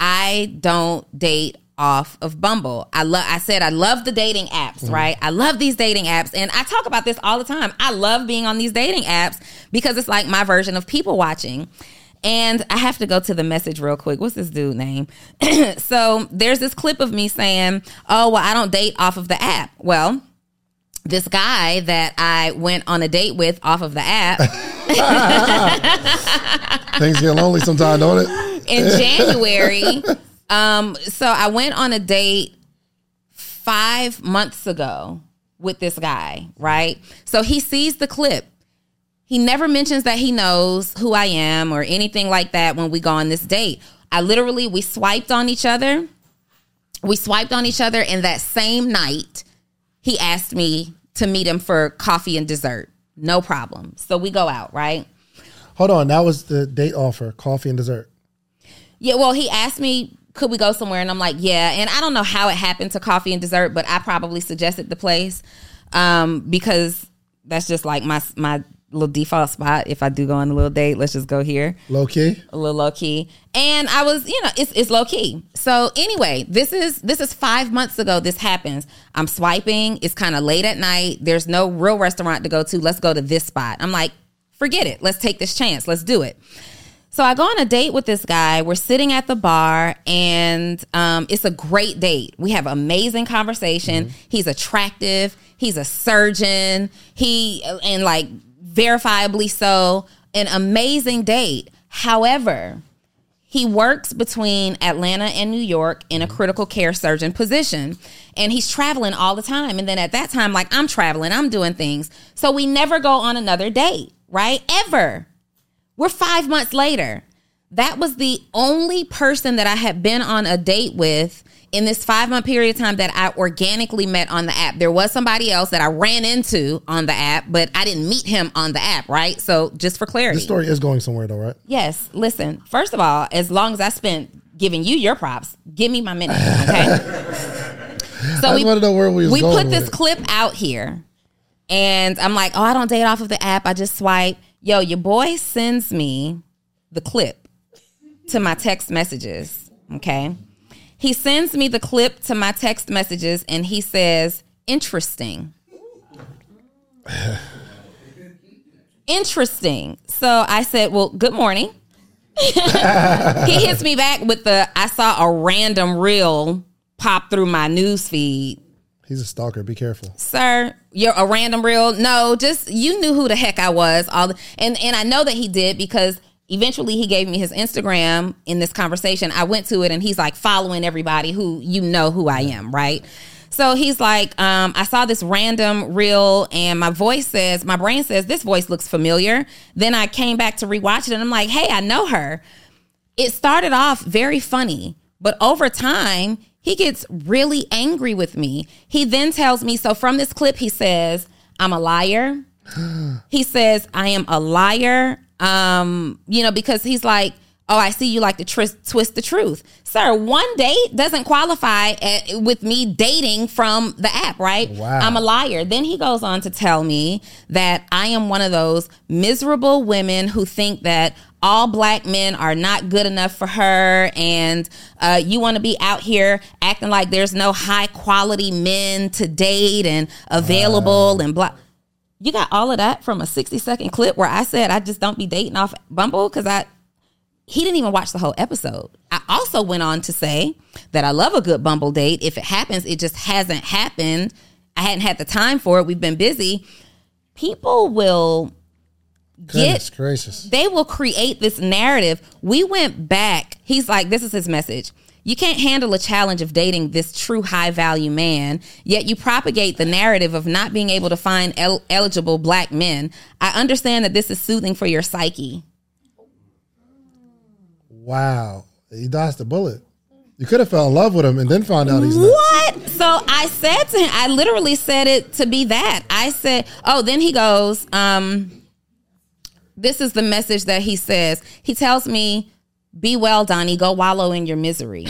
I don't date off of Bumble. I love I said I love the dating apps, mm-hmm. right? I love these dating apps and I talk about this all the time. I love being on these dating apps because it's like my version of people watching. And I have to go to the message real quick. What's this dude name? so there's this clip of me saying, "Oh, well, I don't date off of the app." Well, this guy that I went on a date with off of the app Things get lonely sometimes, don't it? in January. Um, so I went on a date five months ago with this guy, right? So he sees the clip. He never mentions that he knows who I am or anything like that when we go on this date. I literally, we swiped on each other. We swiped on each other, and that same night, he asked me to meet him for coffee and dessert. No problem. So we go out, right? Hold on. That was the date offer: coffee and dessert. Yeah, well, he asked me, could we go somewhere? And I'm like, yeah. And I don't know how it happened to coffee and dessert, but I probably suggested the place um, because that's just like my my little default spot if I do go on a little date. Let's just go here Low key. a little low key. And I was, you know, it's it's low key. So anyway, this is this is five months ago. This happens. I'm swiping. It's kind of late at night. There's no real restaurant to go to. Let's go to this spot. I'm like, forget it. Let's take this chance. Let's do it. So I go on a date with this guy. We're sitting at the bar, and um, it's a great date. We have amazing conversation. He's attractive. He's a surgeon. He and like verifiably so, an amazing date. However, he works between Atlanta and New York in a critical care surgeon position. And he's traveling all the time. And then at that time, like I'm traveling, I'm doing things. So we never go on another date, right? Ever. We're five months later. That was the only person that I had been on a date with in this five month period of time that I organically met on the app. There was somebody else that I ran into on the app, but I didn't meet him on the app, right? So just for clarity. This story is going somewhere though, right? Yes, listen. First of all, as long as I spent giving you your props, give me my minute, okay? so I just want to know where we we put this it. clip out here, and I'm like, oh, I don't date off of the app. I just swipe. Yo, your boy sends me the clip to my text messages. Okay, he sends me the clip to my text messages, and he says, "Interesting." Interesting. So I said, Well, good morning. he hits me back with the I saw a random reel pop through my news feed. He's a stalker. Be careful. Sir, you're a random real. No, just you knew who the heck I was. All the, and and I know that he did because eventually he gave me his Instagram in this conversation. I went to it and he's like following everybody who you know who I am, right? So he's like, um, I saw this random reel, and my voice says, my brain says, this voice looks familiar. Then I came back to rewatch it, and I'm like, hey, I know her. It started off very funny, but over time, he gets really angry with me. He then tells me, so from this clip, he says, I'm a liar. he says, I am a liar. Um, you know, because he's like, Oh, I see you like to tris- twist the truth. Sir, one date doesn't qualify uh, with me dating from the app, right? Wow. I'm a liar. Then he goes on to tell me that I am one of those miserable women who think that all black men are not good enough for her and uh, you want to be out here acting like there's no high quality men to date and available and blah you got all of that from a 60 second clip where i said i just don't be dating off bumble because i he didn't even watch the whole episode. I also went on to say that I love a good Bumble date. If it happens, it just hasn't happened. I hadn't had the time for it. We've been busy. People will Goodness get gracious. they will create this narrative. We went back. He's like, this is his message. You can't handle a challenge of dating this true high value man, yet you propagate the narrative of not being able to find el- eligible black men. I understand that this is soothing for your psyche. Wow. He dodged the bullet. You could have fell in love with him and then found out he's not. What? So I said to him, I literally said it to be that. I said, oh, then he goes, um, this is the message that he says. He tells me, be well, Donni, go wallow in your misery.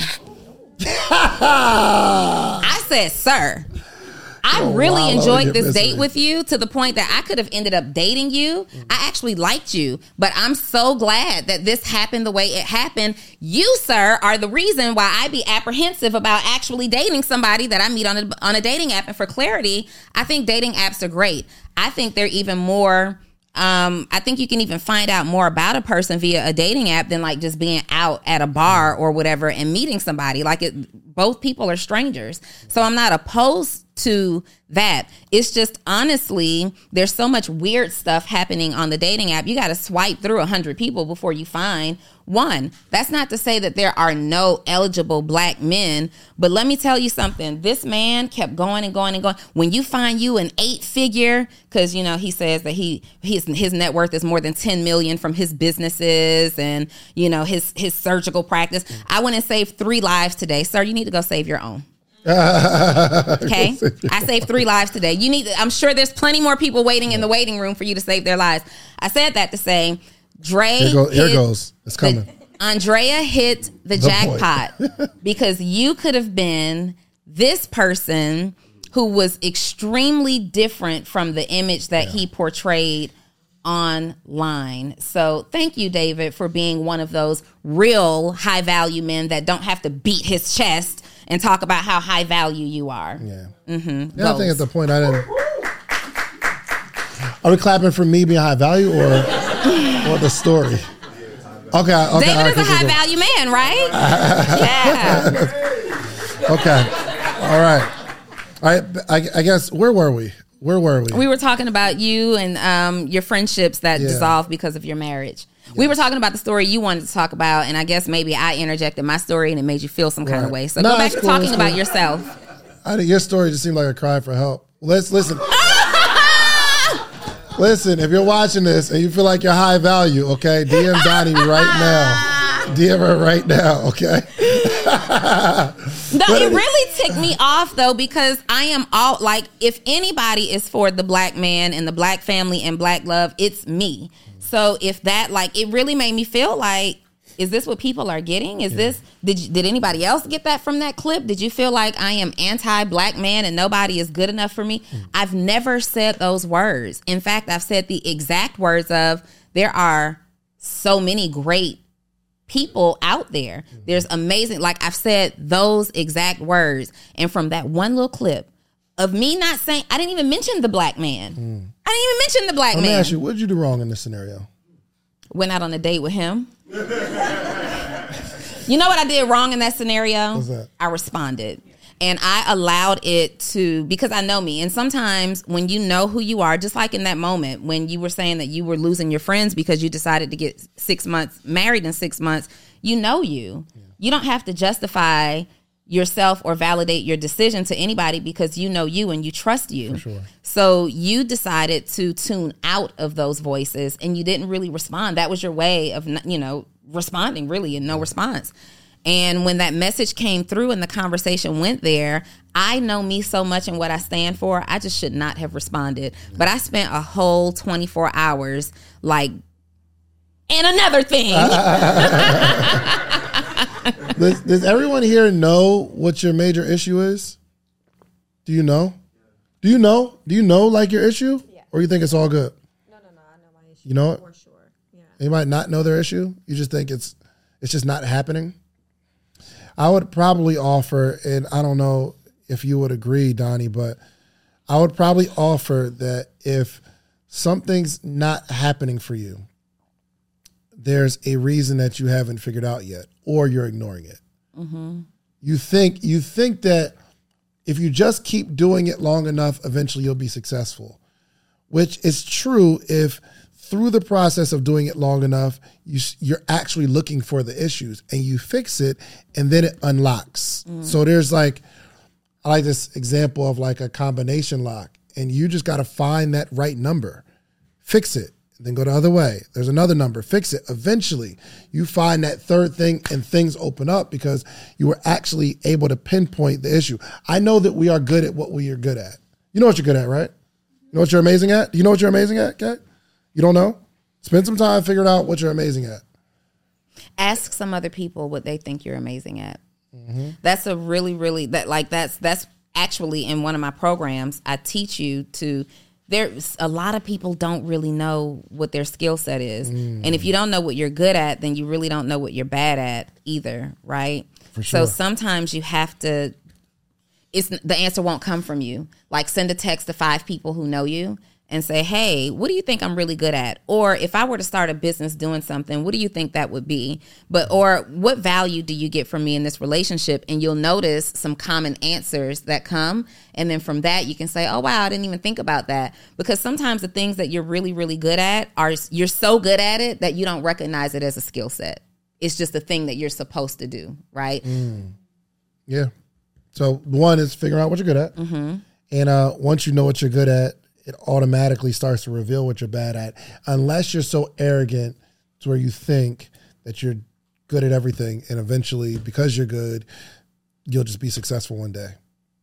I said, sir, I Go really enjoyed this misery. date with you to the point that I could have ended up dating you. I actually liked you, but I'm so glad that this happened the way it happened. You, sir, are the reason why I be apprehensive about actually dating somebody that I meet on a, on a dating app. And for clarity, I think dating apps are great. I think they're even more um, I think you can even find out more about a person via a dating app than like just being out at a bar or whatever and meeting somebody. Like it, both people are strangers. So I'm not opposed to that. It's just honestly, there's so much weird stuff happening on the dating app. You got to swipe through a hundred people before you find one. That's not to say that there are no eligible black men, but let me tell you something. This man kept going and going and going. When you find you an eight figure, because you know he says that he his his net worth is more than ten million from his businesses and you know his his surgical practice. I went and saved three lives today, sir. You need to go save your own. Okay, I saved three lives today. You need. I'm sure there's plenty more people waiting in the waiting room for you to save their lives. I said that to say, Dre. Here, go, here goes. It's coming. the- Andrea hit the, jackpot because you could have been this person who was extremely different from the image that he portrayed online. So thank you, David, for being one of those real high value men that don't have to beat his chest and talk about how high value you are. Yeah. Mm-hmm. Yeah, I think at the point I didn't. Are we clapping for me being high value or or the story? Okay, okay. David right, is a high value man, right? yeah. Okay. All right. All right. I, I guess where were we? Where were we? We were talking about you and um, your friendships that Yeah. dissolved because of your marriage. We were talking about the story you wanted to talk about, and I guess maybe I interjected my story and it made you feel some kind of way. So No, go back it's to cool, talking it's about yourself. I think your story just seemed like a cry for help. Let's listen. listen, if you're watching this and you feel like you're high value, okay, DM Donni right now. DM her right now, okay? No, it really ticked me off though because I am all like, if anybody is for the black man and the black family and black love, it's me. So if that, like, it really made me feel like, is this what people are getting? Is this did you, did anybody else get that from that clip? Did you feel like I am anti-black man and nobody is good enough for me? Mm. I've never said those words. In fact, I've said the exact words of there are so many great people out there. Mm-hmm. There's amazing, like I've said those exact words. And from that one little clip of me not saying, I didn't even mention the black man. Hmm. I didn't even mention the black Let me man. ask you, what did you do wrong in this scenario? Went out on a date with him. you know what I did wrong in that scenario? What's that? I responded. And I allowed it to because I know me. And sometimes when you know who you are, just like in that moment when you were saying that you were losing your friends because you decided to get six months married in six months, you know you. You don't have to justify yourself or validate your decision to anybody because you know you and you trust you. So you decided to tune out of those voices and you didn't really respond. That was your way of, you know, responding really and no response. And when that message came through and the conversation went there, I know me so much and what I stand for. I just should not have responded. But I spent a whole 24 hours like, and another thing. Does, does everyone here know what your major issue is? Do you know? Do you know? Do you know like your issue? Or you think it's all good? No, no, no. I know my issue You know it? for sure. Yeah. They might not know their issue. You just think it's it's just not happening. I would probably offer, and I don't know if you would agree, Donni, but I would probably offer that if something's not happening for you, there's a reason that you haven't figured out yet, or you're ignoring it. Mm-hmm. You think you think that if you just keep doing it long enough, eventually you'll be successful which is true if through the process of doing it long enough you, you're actually looking for the issues and you fix it and then it unlocks. Mm. So there's like i like this example of like a combination lock and you just got to find that right number fix it then go the other way. There's another number fix it. Eventually you find that third thing and things open up because you were actually able to pinpoint the issue. I know that we are good at what we are good at. You know what you're good at right? You know what you're amazing at? You know what you're amazing at, Kat? You don't know? Spend some time figuring out what you're amazing at. ask some other people what they think you're amazing at. Mm-hmm. That's a really, really that like that's that's actually in one of my programs. I teach you to. There's a lot of people don't really know what their skill set is, Mm. and if you don't know what you're good at, then you really don't know what you're bad at either, right? sure. So sometimes you have to it's the answer won't come from you. Like send a text to five people who know you and say, "Hey, what do you think I'm really good at?" Or if I were to start a business doing something, what do you think that would be? But or what value do you get from me in this relationship? And you'll notice some common answers that come, and then from that you can say, "Oh wow, I didn't even think about that." Because sometimes the things that you're really really good at are you're so good at it that you don't recognize it as a skill set. It's just a thing that you're supposed to do, right? Yeah. So one is figuring out what you're good at. And uh, once you know what you're good at, it automatically starts to reveal what you're bad at. Unless you're so arrogant to where you think that you're good at everything. And eventually, because you're good, you'll just be successful one day.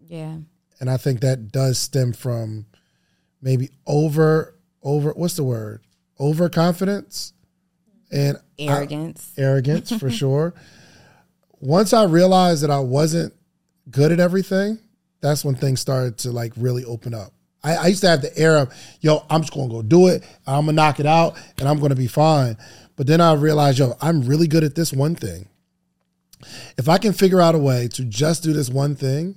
Yeah. And I think that does stem from maybe over, over, what's the word? Overconfidence. And I- Arrogance. arrogance for sure. Once I realized that I wasn't good at everything, that's when things started to like really open up. I, I used to have the air of, yo, I'm just gonna go do it. I'm gonna knock it out, and I'm gonna be fine. But then I realized, yo, I'm really good at this one thing. If I can figure out a way to just do this one thing,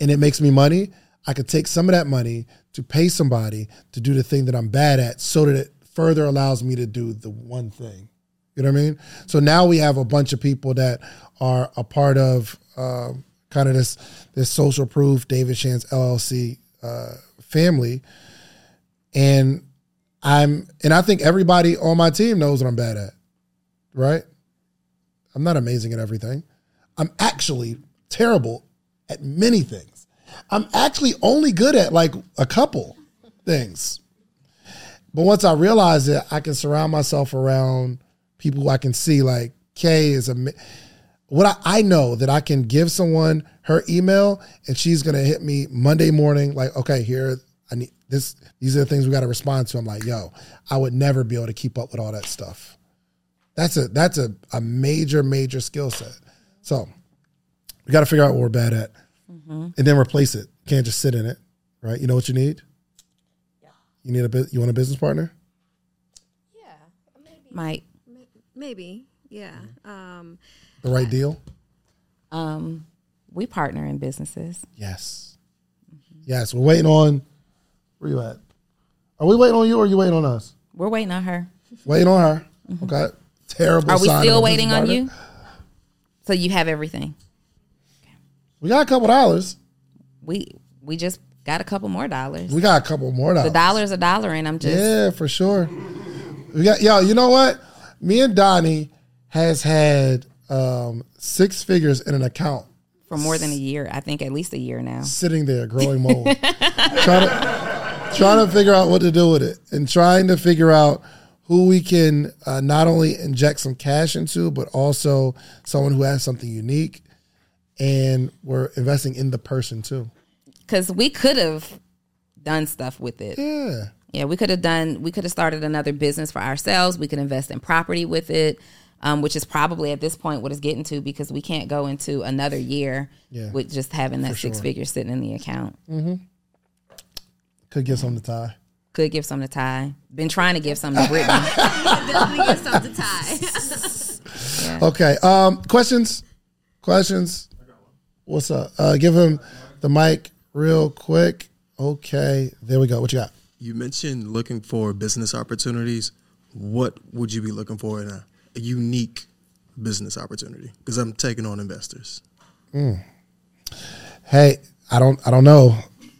and it makes me money, I could take some of that money to pay somebody to do the thing that I'm bad at, so that it further allows me to do the one thing. You know what I mean? So now we have a bunch of people that are a part of uh, kind of this this social proof David Shands LLC uh, family, and I'm and I think everybody on my team knows what I'm bad at, right? I'm not amazing at everything. I'm actually terrible at many things. I'm actually only good at like a couple things. But once I realize that I can surround myself around people who I can see, like Kay is a what I, I know that I can give someone her email and she's gonna hit me Monday morning, like, okay, here I need this. These are the things we got to respond to. I'm like, yo, I would never be able to keep up with all that stuff. That's a that's a, a major major skill set. So we got to figure out what we're bad at, mm-hmm. and then replace it. Can't just sit in it, right? You know what you need. Yeah. You need a bit. You want a business partner. Yeah, maybe. Might. Maybe. Yeah. Um, the right deal. Um, we partner in businesses. Yes. Mm-hmm. Yes, we're waiting on. Where you at? Are we waiting on you or are you waiting on us? We're waiting on her. Waiting on her. Mm-hmm. Okay. Terrible. Are we still waiting on you? So you have everything. We got a couple dollars. We we just got a couple more dollars. We got a couple more dollars. The dollar's a dollar, and I'm just yeah, for sure. We got yo. You know what? Me and Donni has had um, six figures in an account for more than a year. I think at least a year now. Sitting there, growing mold, trying to trying to figure out what to do with it, and trying to figure out who we can uh, not only inject some cash into, but also someone who has something unique, and we're investing in the person too. Because we could have done stuff with it. Yeah. Yeah, we could have done. We could have started another business for ourselves. We could invest in property with it um, which is probably at this point what it's getting to because we can't go into another year yeah. with just having that six figure sitting in the account. Mm-hmm. Could give some to Ty. Could give some to Ty. Been trying to give some to Brittany. Definitely give some to Ty. yeah. Okay. Um, questions? Questions? What's up? Uh, give him the mic real quick. Okay. There we go. What you got? You mentioned looking for business opportunities. What would you be looking for in a a unique business opportunity because I'm taking on investors. Mm. Hey, I don't I don't know.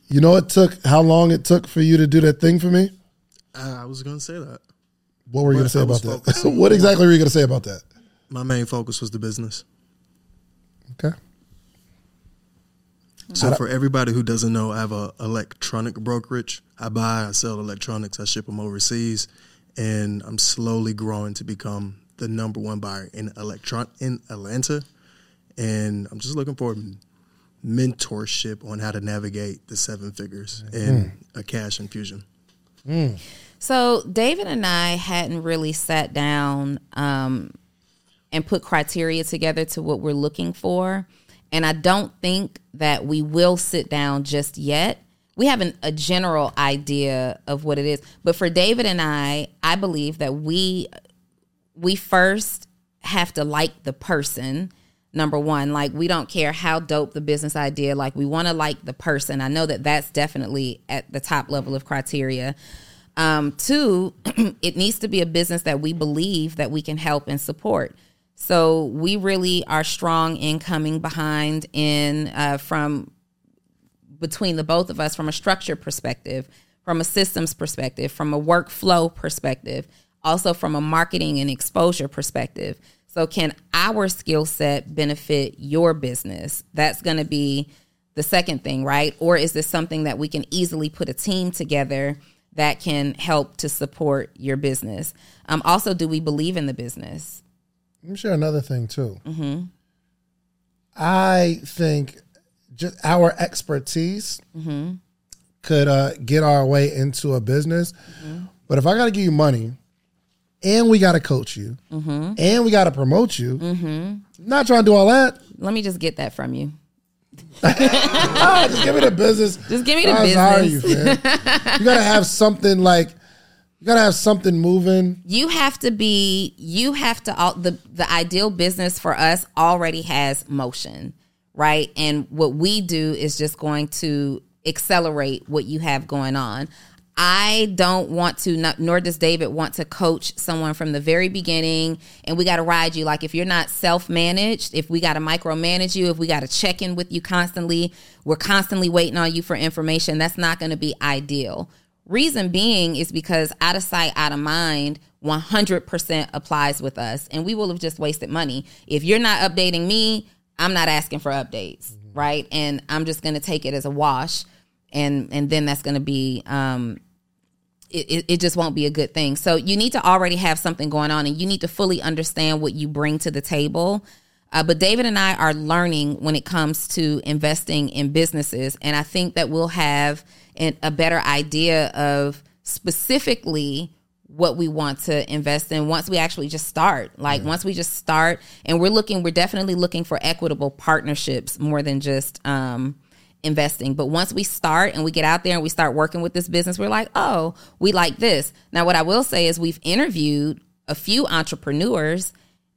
You know it took how long it took for you to do that thing for me? Uh, I was going to say that. What were you going to say about that? what exactly were you going to say about that? My main focus was the business. Okay. So for everybody who doesn't know, I have a electronic brokerage. I buy, I sell electronics, I ship them overseas, and I'm slowly growing to become the number one buyer in electron in Atlanta, and I'm just looking for mentorship on how to navigate the seven figures and mm. a cash infusion. Mm. So David and I hadn't really sat down um, and put criteria together to what we're looking for, and I don't think that we will sit down just yet. We have an, a general idea of what it is, but for David and I, I believe that we we first have to like the person number one. Like we don't care how dope the business idea like we want to like the person. I know that that's definitely at the top level of criteria. Um, two it needs to be a business that we believe that we can help and support. So we really are strong in coming behind in uh, from between the both of us from a structure perspective from a systems perspective from a workflow perspective also from a marketing and exposure perspective. So, can our skill set benefit your business? That's going to be the second thing, right? Or is this something that we can easily put a team together that can help to support your business? Um, also, do we believe in the business? Let me share another thing too. Mm-hmm. I think just our expertise mm-hmm. could uh, get our way into a business. Mm-hmm. But if I got to give you money and we got to coach you, mm-hmm. and we got to promote you. Mm-hmm. Not trying to do all that. Let me just get that from you. Ah, just give me the business. Just give me the I'm sorry, business. you, fam. you gotta have something like you gotta have something moving. you have to be you have to all the the ideal business for us already has motion right and what we do is just going to accelerate what you have going on i don't want to not, nor does david want to coach someone from the very beginning and we got to ride you like if you're not self-managed if we got to micromanage you if we got to check in with you constantly we're constantly waiting on you for information that's not going to be ideal Reason being is because out of sight, out of mind 100% applies with us, and we will have just wasted money. If you're not updating me, I'm not asking for updates, right? And I'm just going to take it as a wash, and and then that's going to be um, it, it, it just won't be a good thing. So you need to already have something going on and you need to fully understand what you bring to the table. Uh, but David and I are learning when it comes to investing in businesses. And I think that we'll have an, a better idea of specifically what we want to invest in once we actually just start. Like once we just start and we're looking, we're definitely looking for equitable partnerships more than just, um, investing. But once we start and we get out there and we start working with this business, we're like, oh, we like this. Now, what I will say is we've interviewed a few entrepreneurs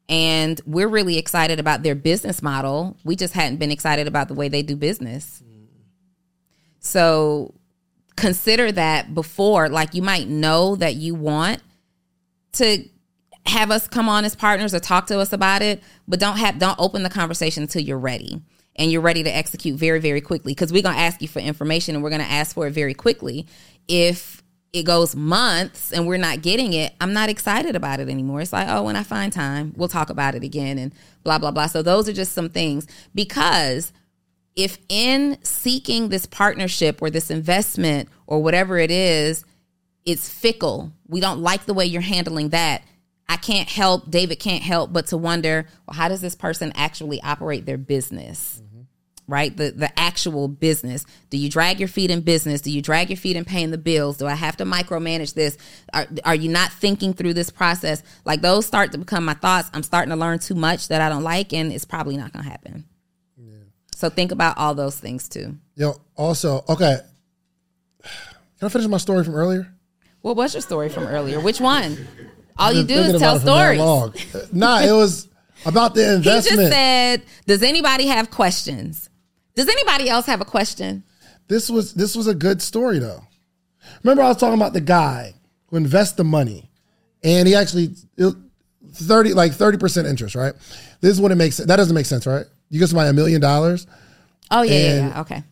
and we're really excited about their business model. We just hadn't been excited about the way they do business. So consider that before, like you might know that you want to have us come on as partners or talk to us about it, but don't have don't open the conversation until you're ready and you're ready to execute very very quickly because we're going to ask you for information and we're going to ask for it very quickly. If it goes months and we're not getting it, I'm not excited about it anymore. It's like, oh, when I find time, we'll talk about it again and blah blah blah. So those are just some things because if in seeking this partnership or this investment or whatever it is, it's fickle. We don't like the way you're handling that. I can't help, David can't help but to wonder, well, how does this person actually operate their business? Right? The the actual business. Do you drag your feet in business? Do you drag your feet in paying the bills? Do I have to micromanage this? Are, are you not thinking through this process? Like those start to become my thoughts. I'm starting to learn too much that I don't like, and it's probably not gonna happen. Yeah. So think about all those things too. Yo, also, okay. Can I finish my story from earlier? What was your story from earlier? Which one? All you do is tell about it for that stories. nah, it was about the investment. He just said, "Does anybody have questions? Does anybody else have a question?" this was this was a good story though. Remember, I was talking about the guy who invests the money, and he actually thirty like thirty percent interest, right? This is what it makes that doesn't make sense, right? You give somebody a million dollars, Oh yeah, yeah, yeah. Okay.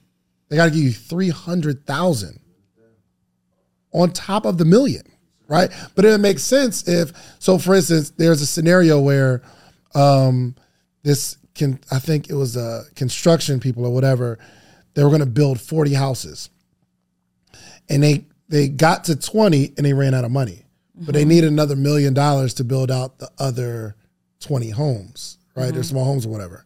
they got to give you three hundred thousand on top of the million, right? But it makes sense if so. For instance, there's a scenario where um, this can I think it was uh, construction people or whatever. They were going to build forty houses, and they they got to twenty and they ran out of money, but they needed another million dollars to build out the other twenty homes, right? Or small homes or whatever.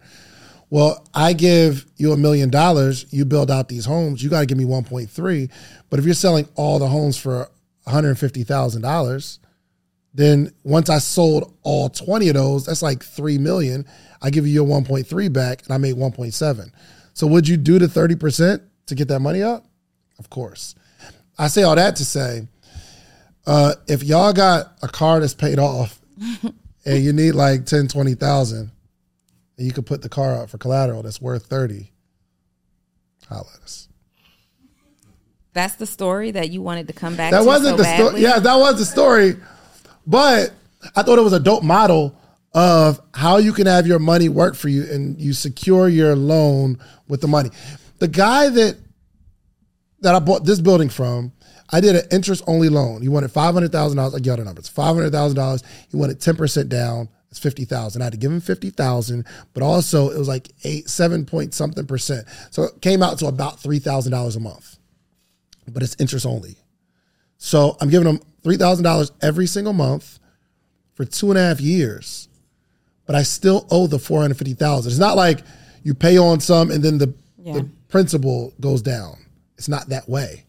Well, I give you a million dollars, you build out these homes, you got to give me 1.3. But if you're selling all the homes for $150,000, then once I sold all 20 of those, that's like 3 million. I give you your 1.3 back and I made 1.7. So would you do the 30% to get that money up? Of course. I say all that to say, uh, if y'all got a car that's paid off and you need like 10, 20,000, and you could put the car out for collateral that's worth 30 holla at us That's the story that you wanted to come back. To. That wasn't so the story yeah that was the story but i thought it was a dope model of how you can have your money work for you and you secure your loan with the money the guy that that i bought this building from I did an interest only loan. He wanted five hundred thousand dollars. I got the numbers. Five hundred thousand dollars. He wanted ten percent down. It's fifty thousand. I had to give him fifty thousand, but also it was like eight, seven point something percent. So it came out to about three thousand dollars a month, but it's interest only. So I'm giving him three thousand dollars every single month for two and a half years, but I still owe the four hundred fifty thousand. It's not like you pay on some and then the Yeah. the principal goes down. It's not that way.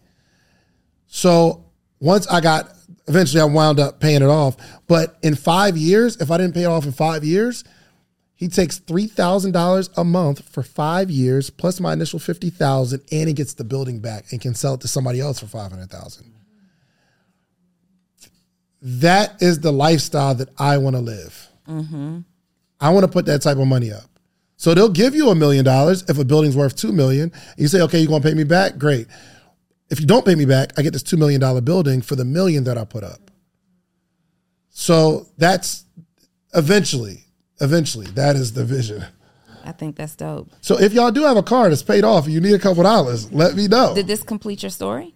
So once I got, eventually I wound up paying it off. But in five years, if I didn't pay it off in five years, He takes three thousand dollars a month for five years, plus my initial fifty thousand, and he gets the building back and can sell it to somebody else for five hundred thousand. That is the lifestyle that I want to live. Mm-hmm. I want to put that type of money up. So they'll give you a million dollars if a building's worth two million. You say, okay, you're gonna pay me back? Great. If you don't pay me back, I get this two million dollar building for the million that I put up. So that's eventually, eventually, that is the vision. I think that's dope. So if y'all do have a car that's paid off and you need a couple dollars, let me know. Did this complete your story?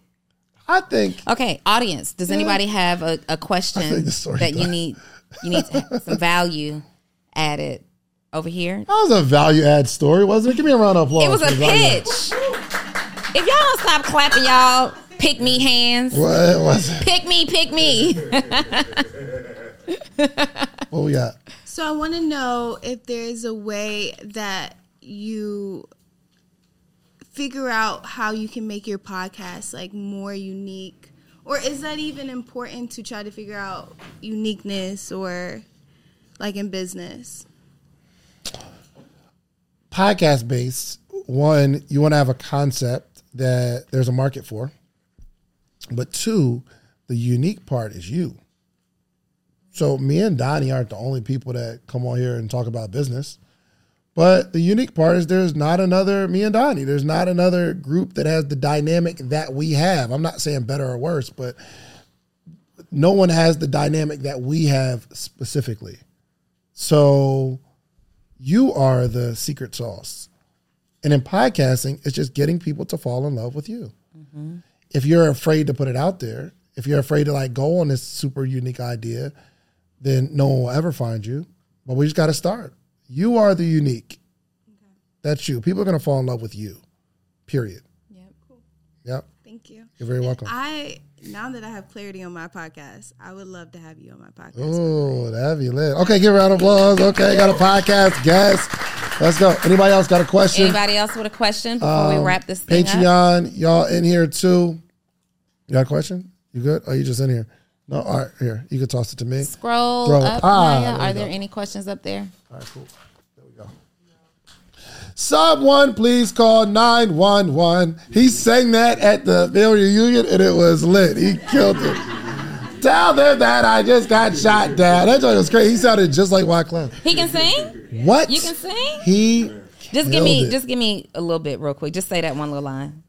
I think Okay, audience. Does anybody have a question think the that you need you need some value added over here? that was a value add story, wasn't it? Give me a round of applause. It was a for the value add. pitch. If y'all don't stop clapping, y'all pick me hands. What was it? Pick me, pick me. What we got? So I want to know if there's a way that you figure out how you can make your podcast like more unique or is that even important to try to figure out uniqueness or like in business? podcast based, one, you want to have a concept that there's a market for. But two, the unique part is you. So me and Donni aren't the only people that come on here and talk about business. But the unique part is there's not another me and Donni. There's not another group that has the dynamic that we have. I'm not saying better or worse, but no one has the dynamic that we have specifically. So you are the secret sauce. And in podcasting, it's just getting people to fall in love with you. Mm-hmm. If you're afraid to put it out there, if you're afraid to like go on this super unique idea, then no one will ever find you. But we just got to start. You are the unique. That's you. People are going to fall in love with you. Period. Yep. Cool. Yep. Thank you. You're very welcome. I now that I have clarity on my podcast, I would love to have you on my podcast. Oh, that'd be lit. Okay, give a round of applause. Okay, got a podcast guest. Let's go. Anybody else got a question? Anybody else with a question before we wrap this thing up? Patreon, y'all in here too. You got a question? You good? Are you just in here? No, all right, here. You can toss it to me. Scroll Throw up, Ah, Maya. there Are there go. any questions up there? All right, cool. There we. Someone please call 911. He sang that at the family reunion and it was lit. He killed it. Tell them that I just got shot down. That joint was great. He sounded just like Wyclef. He can sing. What? You can sing. He Just give me, it. just give me a little bit, real quick. Just say that one little line.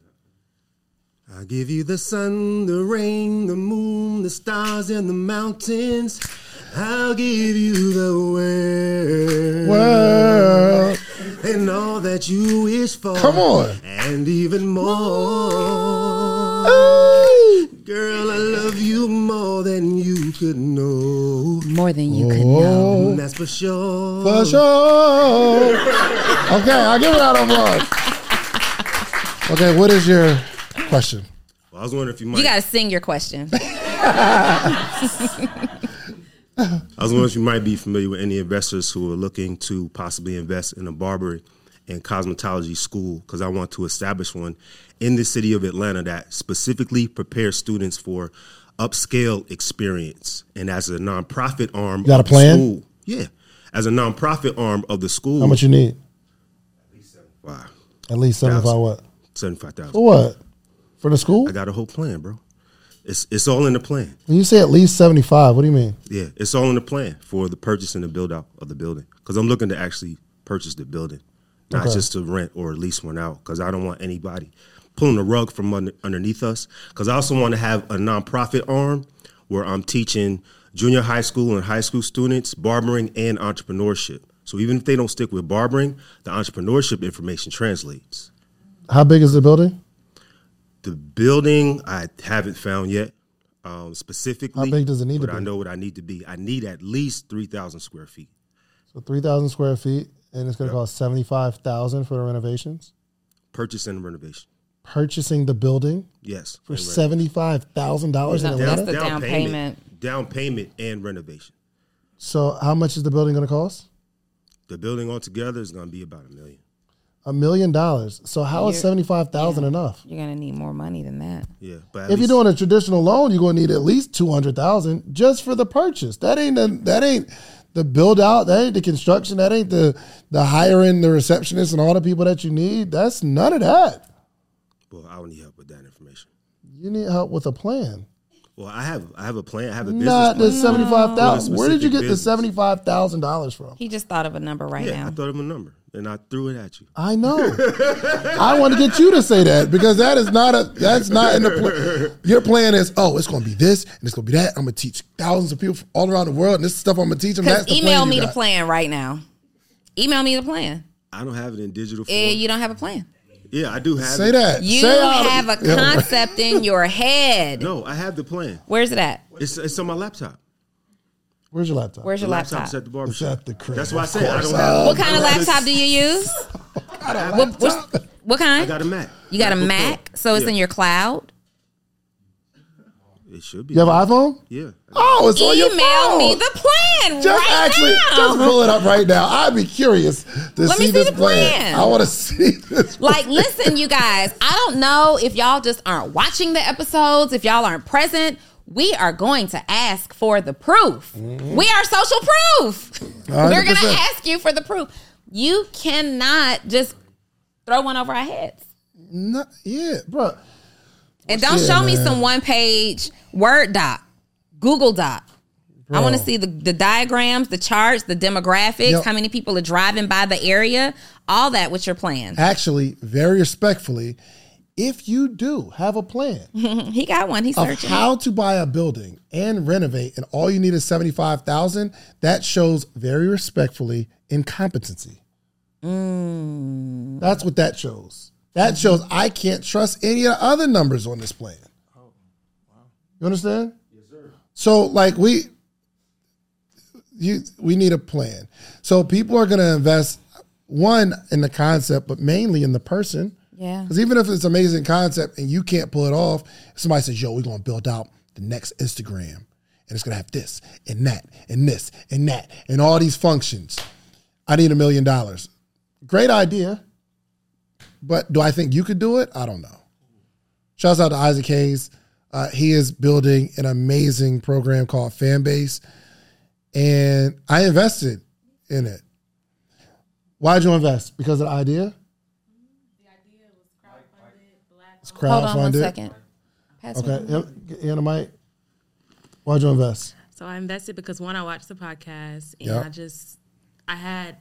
I give you the sun, the rain, the moon, the stars, and the mountains. I'll give you the world World. And all that you wish for. Come on. And even more. Ooh. Girl, I love you more than you could know. More than you could know. That's for sure. for sure. Okay, I'll give it out of applause. Okay, what is your question? Well, I was wondering if you might. You got to sing your question. I was wondering if you might be familiar with any investors who are looking to possibly invest in a barber and cosmetology school because I want to establish one in the city of Atlanta that specifically prepares students for upscale experience. And as a nonprofit arm, got a plan? School, yeah, as a nonprofit arm of the school. How much you need? Wow, At least seventy-five. What? seventy-five thousand. For what? For the school? I got a whole plan, bro. It's it's all in the plan. When you say at least seventy-five, what do you mean? Yeah, it's all in the plan for the purchase and the build out of the building. Because I'm looking to actually purchase the building, not Okay. just to rent or lease one out. Because I don't want anybody pulling the rug from under, underneath us. Because I also want to have a nonprofit arm where I'm teaching junior high school and high school students barbering and entrepreneurship. So even if they don't stick with barbering, the entrepreneurship information translates. How big is the building? The building I haven't found yet. Um, specifically, How big does it need to but I know what I need to be. I need at least three thousand square feet. So three thousand square feet, and it's going to cost seventy-five thousand for the renovations. Purchase and renovation. Purchasing the building Yes. for seventy-five thousand dollars in Atlanta. that's the down payment. Down payment and renovation. so how much is the building going to cost? The building altogether is going to be about a million. A million dollars. So how is You're- seventy five thousand enough? You're gonna need more money than that. Yeah, but at If you're least- doing a traditional loan, you're gonna need at least two hundred thousand just for the purchase. That ain't the, that ain't the build out. That ain't the construction. That ain't the the hiring the receptionist and all the people that you need. That's none of that. well, I don't need help with that information. You need help with a plan. Well, I have I have a plan. I have a business Not the plan. seventy five thousand. For Where did you specific get the business. seventy five thousand dollars from? He just thought of a number right Yeah, I now. thought of a number and I threw it at you. I know. I want to get you to say that because that is not a that's not in the plan. Your plan is oh it's going to be this and it's going to be that. I'm going to teach thousands of people from all around the world and this is stuff I'm going to teach them. That's the email plan you me the plan right now. Email me the plan. I don't have it in digital form. Eh, you don't have a plan. yeah, I do have Say it. that. You Say have a concept in your head. No, I have the plan. Where's it at? It's it's on my laptop. Where's your laptop? Where's your The laptop? laptop's at the It's barbershop. at the crib. That's why I of said I don't have. What kind of laptop do you use? I have- What, what, what I kind? got a Mac. You got a MacBook Pro. Mac, so it's Yeah. in your cloud. It should be. You have an iPhone? Yeah. Oh, it's on your phone. Email me the plan just right actually, now. just pull it up right now. I'd be curious to Let me see see this the plan. I want to see this. Like, listen, you guys, I don't know if y'all just aren't watching the episodes, if y'all aren't present. We are going to ask for the proof. Mm-hmm. We are social proof. We're going to ask you for the proof. You cannot just throw one over our heads. No, yeah, bro. And don't Yeah, show me some one page Word doc, Google doc. I want to see the, the diagrams, the charts, the demographics, Yep. how many people are driving by the area, all that with your plan. Actually, very respectfully, if you do have a plan He got one. He's of searching. how to buy a building and renovate, and all you need is seventy five thousand, that shows very respectfully incompetency. Mm. That's what that shows. That shows I can't trust any of the other numbers on this plan. You understand? Yes, sir. So, like we, you, we need a plan. So people are going to invest one in the concept, but mainly in the person. Yeah. Because even if it's an amazing concept and you can't pull it off, somebody says, "Yo, we're going to build out the next Instagram, and it's going to have this and that and this and that and all these functions." I need a million dollars. Great idea, but do I think you could do it? I don't know. Shouts out to Isaac Hayes. Uh, he is building an amazing program called Fanbase, and I invested in it. Why'd you invest? Because of the idea? It's crowdfunded. Hold on one second. Pass me Okay, the- get in the. Why'd you invest? So I invested because one, I watched the podcast and Yep. I just I had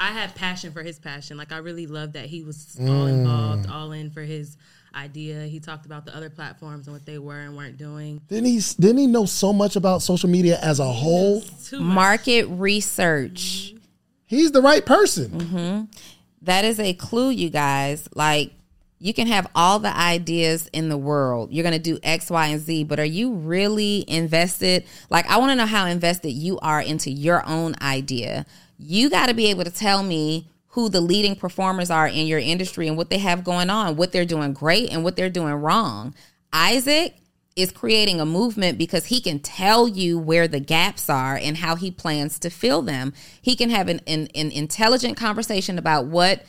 I had passion for his passion. Like I really loved that he was all Mm. involved, all in for his idea. He talked about the other platforms and what they were and weren't doing. Didn't he? Didn't he know so much about social media as a whole? Too much. Market research. He's the right person. That is a clue, you guys. Like, you can have all the ideas in the world. You're going to do X, Y, and Z, but are you really invested? Like, I want to know how invested you are into your own idea. You got to be able to tell me who the leading performers are in your industry and what they have going on, what they're doing great and what they're doing wrong. Isaac is creating a movement because he can tell you where the gaps are and how he plans to fill them. He can have an, an, an intelligent conversation about what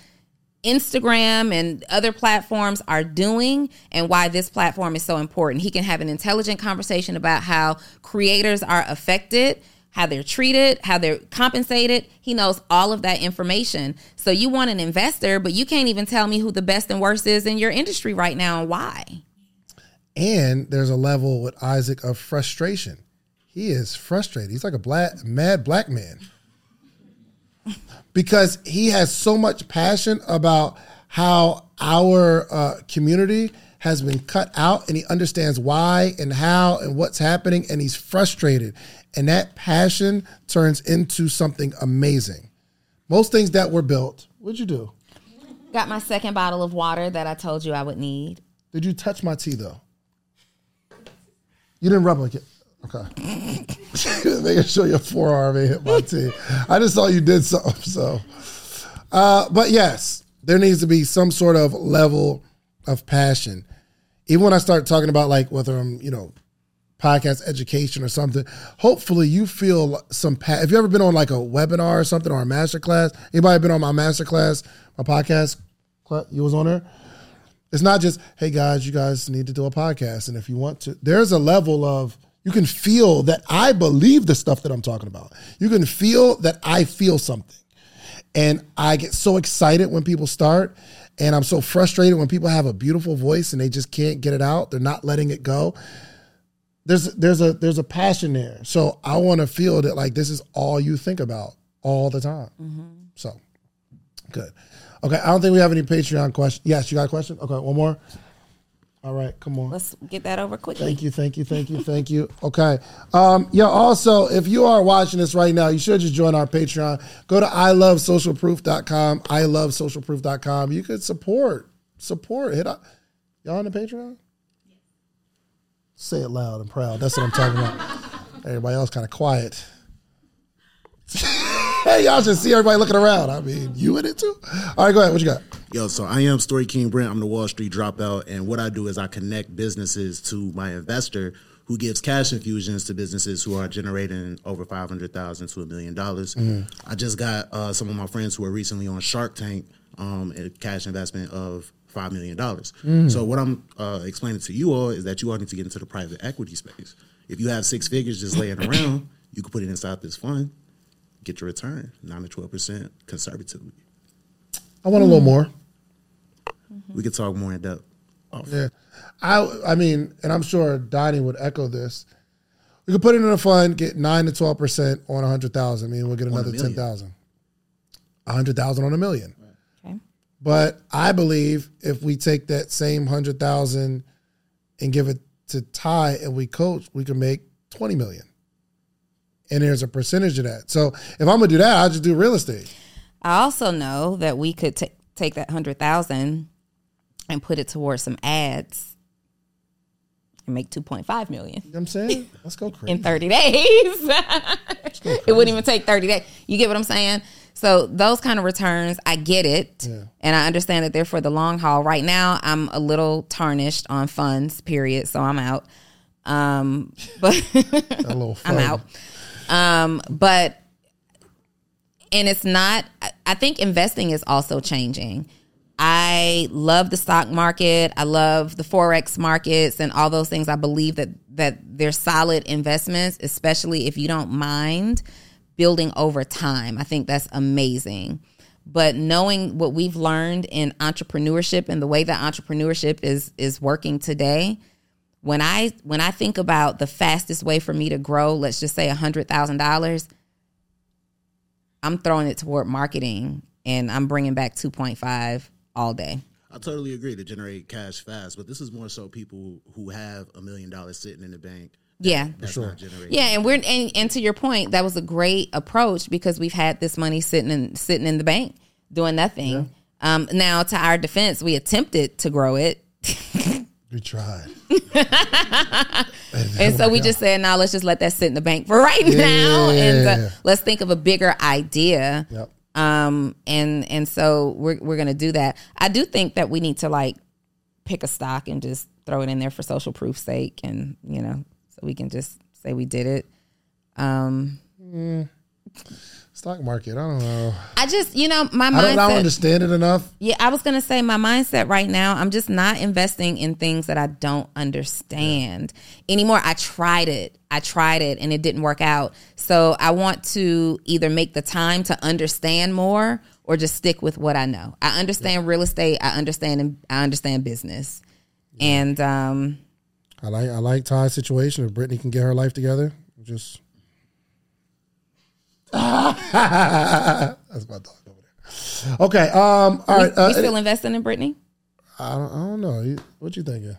Instagram and other platforms are doing and why this platform is so important. He can have an intelligent conversation about how creators are affected, how they're treated, how they're compensated. He knows all of that information. So you want an investor, but you can't even tell me who the best and worst is in your industry right now and why. And there's a level with Isaac of frustration. He is frustrated. He's like a black, mad black man because he has so much passion about how our uh, community has been cut out, and he understands why and how and what's happening, and he's frustrated. And that passion turns into something amazing. Most things that were built, what'd you do? Got my second bottle of water that I told you I would need. Did you touch my tea though? You didn't rub like it. Okay. Making sure your forearm ain't hit my tea. I just saw you did something. So, uh, but yes, there needs to be some sort of level of passion. Even when I start talking about like whether I'm, you know, podcast education or something, hopefully you feel some. Pa- Have you ever been on like a webinar or something or a master class? Anybody been on my master class, my podcast? You was on there. It's not just, hey guys, you guys need to do a podcast. And if you want to, there's a level of, you can feel that I believe the stuff that I'm talking about. You can feel that I feel something. And I get so excited when people start. And I'm so frustrated when people have a beautiful voice and they just can't get it out. They're not letting it go. There's there's a there's a passion there. So I want to feel that like this is all you think about all the time. Mm-hmm. So good. Okay, I don't think we have any Patreon questions. Yes, you got a question? Okay, one more. All right, come on. Let's get that over quickly. Thank you, thank you, thank you, thank you. Okay. Um, yeah, also, if you are watching this right now, you should just join our Patreon. Go to ilovesocialproof.com, ilovesocialproof.com. You could support, support. Hit up. Y'all on the Patreon? Say it loud and proud. That's what I'm talking about. Everybody else kind of quiet. hey, y'all should see everybody looking around. I mean, you in it too? All right, go ahead. What you got? Yo, so I am Story King Brent. I'm the Wall Street dropout, and what I do is I connect businesses to my investor, who gives cash infusions to businesses who are generating over five hundred thousand to a million dollars. I just got uh, some of my friends who are recently on Shark Tank, um, a cash investment of five million dollars. So what I'm uh, explaining to you all is that you all need to get into the private equity space. If you have six figures just laying around, you can put it inside this fund, get your return, nine to twelve percent conservatively. I want a little more. Mm-hmm. We could talk more in depth. Oh. Yeah, I I mean, and I'm sure Donni would echo this. We could put it in a fund, get nine to twelve percent on a hundred thousand. I mean, we'll get another million. ten thousand. A hundred thousand on a million. Okay. But I believe if we take that same hundred thousand and give it to Ty and we coach, we can make twenty million. And there's a percentage of that. So if I'm gonna do that, I'll just do real estate. I also know that we could ta- take that hundred thousand and put it towards some ads and make two point five million You know what I'm saying? Let's go crazy. in thirty days. it wouldn't even take thirty days. You get what I'm saying? So those kind of returns, I get it, and I understand that they're for the long haul. Right now, I'm a little tarnished on funds. Period. So I'm out. Um, but I'm out. Um, but and it's not. I- think investing is also changing. I love the stock market. I love the forex markets and all those things. I believe that that they're solid investments, especially if you don't mind building over time. I think that's amazing. But knowing what we've learned in entrepreneurship and the way that entrepreneurship is is working today, when I when I think about the fastest way for me to grow, let's just say a hundred thousand dollars, I'm throwing it toward marketing and I'm bringing back two point five all day. I totally agree to generate cash fast, but this is more so people who have a million dollars sitting in the bank. Yeah, That's not generating. yeah, and we're and, and to your point, that was a great approach because we've had this money sitting in sitting in the bank doing nothing. Um, now, to our defense, we attempted to grow it, We tried. and so we just said, "Now let's just let that sit in the bank for right now, and Yeah. uh, let's think of a bigger idea." Yep. Um, and and so we're we're gonna do that. I do think that we need to like pick a stock and just throw it in there for social proof sake, and you know, so we can just say we did it. Um, Stock market. I don't know. I just, you know, my I don't, I don't understand it enough. Yeah, I was gonna say my mindset right now. I'm just not investing in things that I don't understand anymore. I tried it. I tried it, and it didn't work out. So I want to either make the time to understand more, or just stick with what I know. I understand real estate. I understand. I understand business, and um, I like I like Ty's situation. If Brittany can get her life together, just that's my dog over there. Okay. Um. All we, right. Uh, we still investing in Brittany. I, don't, I don't know. What you thinking?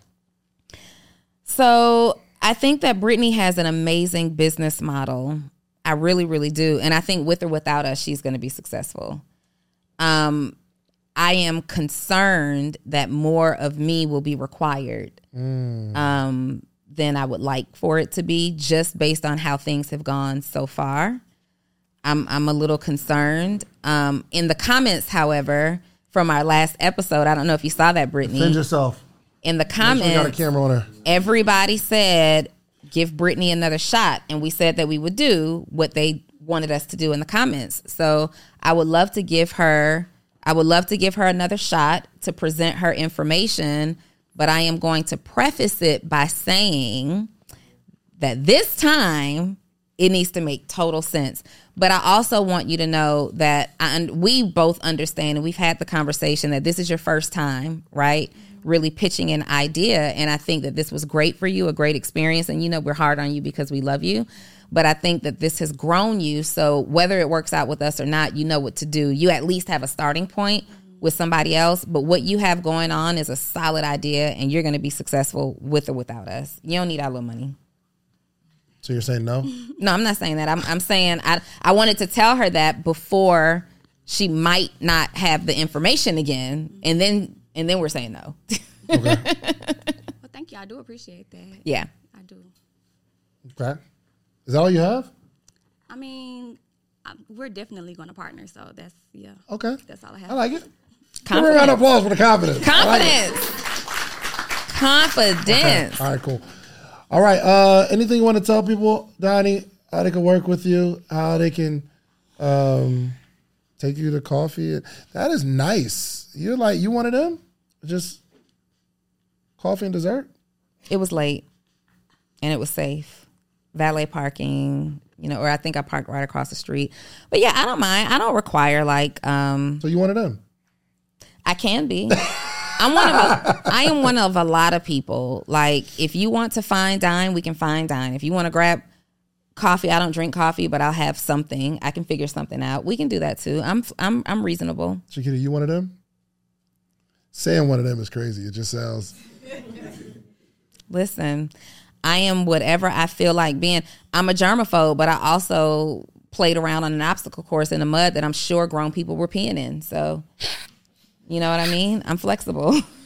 So I think that Brittany has an amazing business model. I really, really do. And I think with or without us, she's going to be successful. Um, I am concerned that more of me will be required um, than I would like for it to be, just based on how things have gone so far. I'm I'm a little concerned. Um, in the comments, however, from our last episode, I don't know if you saw that, Brittany. Defend yourself. In the you got a comments, camera on her. everybody said give Brittany another shot. And we said that we would do what they wanted us to do in the comments. So I would love to give her, I would love to give her another shot to present her information. But I am going to preface it by saying that this time it needs to make total sense. But I also want you to know that I, we both understand and we've had the conversation that this is your first time, right? Really pitching an idea. And I think that this was great for you, a great experience. And you know, we're hard on you because we love you. But I think that this has grown you. So whether it works out with us or not, you know what to do. You at least have a starting point with somebody else. But what you have going on is a solid idea and you're going to be successful with or without us. You don't need our little money. So you're saying no? No, I'm not saying that. I'm, I'm saying I, I wanted to tell her that before she might not have the information again. And then, and then we're saying no. Well, thank you. I do appreciate that. yeah. I do. Okay. Is that all you have? I mean, I, we're definitely going to partner. So that's yeah. Okay. That's all I have. I like it. Give me a round of applause for the confidence. I like. Confidence. Confidence. All right, cool. All right. Uh, anything you want to tell people, Donni, how they can work with you, how they can um, take you to coffee? That is nice. You're like you wanted them, just coffee and dessert. It was late and it was safe. Valet parking, you know, or I think I parked right across the street. But yeah, I don't mind. I don't require like um So you wanted them. I can be. I'm one of a, I am one of a lot of people. Like if you want to fine dine, we can fine dine. If you want to grab coffee, I don't drink coffee, but I'll have something. I can figure something out. We can do that too. I'm I'm I'm reasonable. Chiquita, you one of them. Saying one of them is crazy. It just sounds. Listen, I am whatever I feel like being. I'm a germaphobe, but I also played around on an obstacle course in the mud that I'm sure grown people were peeing in. So, you know what I mean? I'm flexible.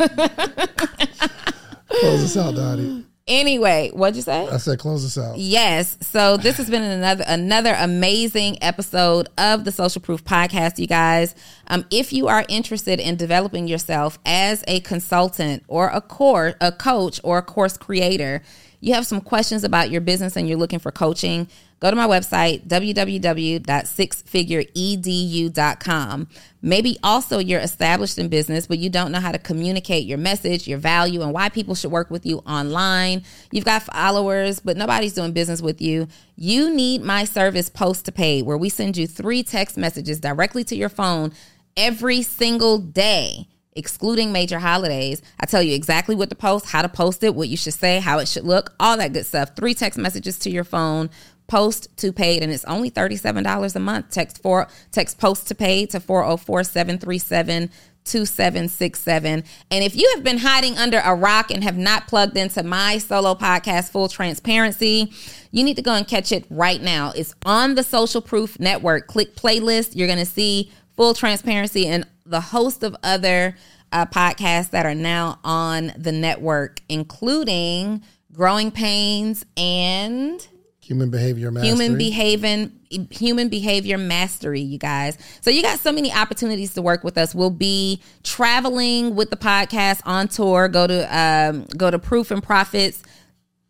Close us out, Donni. anyway, what'd you say? I said close us out. Yes. So this has been another another amazing episode of the Social Proof Podcast, you guys. Um, if you are interested in developing yourself as a consultant or a course, a coach or a course creator, you have some questions about your business and you're looking for coaching, go to my website, www.sixfigureedu.com. Maybe also you're established in business, but you don't know how to communicate your message, your value, and why people should work with you online. You've got followers, but nobody's doing business with you. You need my service post to pay, where we send you three text messages directly to your phone every single day excluding major holidays. I tell you exactly what to post, how to post it, what you should say, how it should look, all that good stuff. Three text messages to your phone, post to paid, and it's only $37 a month. Text for text post to paid to 404-737 2767. And if you have been hiding under a rock and have not plugged into my solo podcast, Full Transparency, you need to go and catch it right now. It's on the Social Proof Network. Click playlist. You're going to see Full Transparency and the host of other uh, podcasts that are now on the network, including Growing Pains and Human behavior mastery. human behavior human behavior mastery you guys. So you got so many opportunities to work with us. We'll be traveling with the podcast on tour. Go to um, go to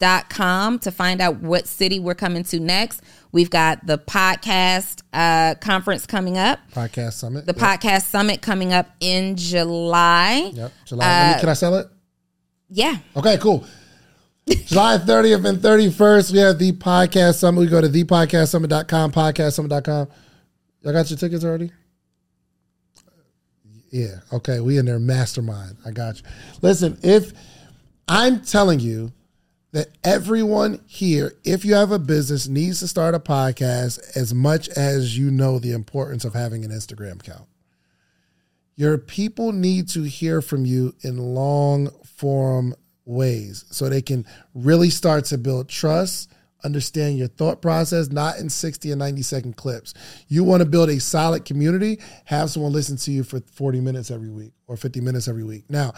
proofandprofits.com to find out what city we're coming to next we've got the podcast uh, conference coming up podcast summit. the Yep. podcast summit coming up in july Yep. July. Me- can I sell it? yeah Okay, cool. July 30th and 31st, we have the podcast summit. We go to thepodcastsummit.com, podcastsummit.com. Y'all got your tickets already? Yeah. Okay. We in there mastermind. I got you. Listen, if I'm telling you that everyone here, if you have a business, needs to start a podcast as much as you know the importance of having an Instagram account. Your people need to hear from you in long form ways so they can really start to build trust, understand your thought process, not in 60 and 90 second clips. You want to build a solid community, have someone listen to you for 40 minutes every week or 50 minutes every week. Now,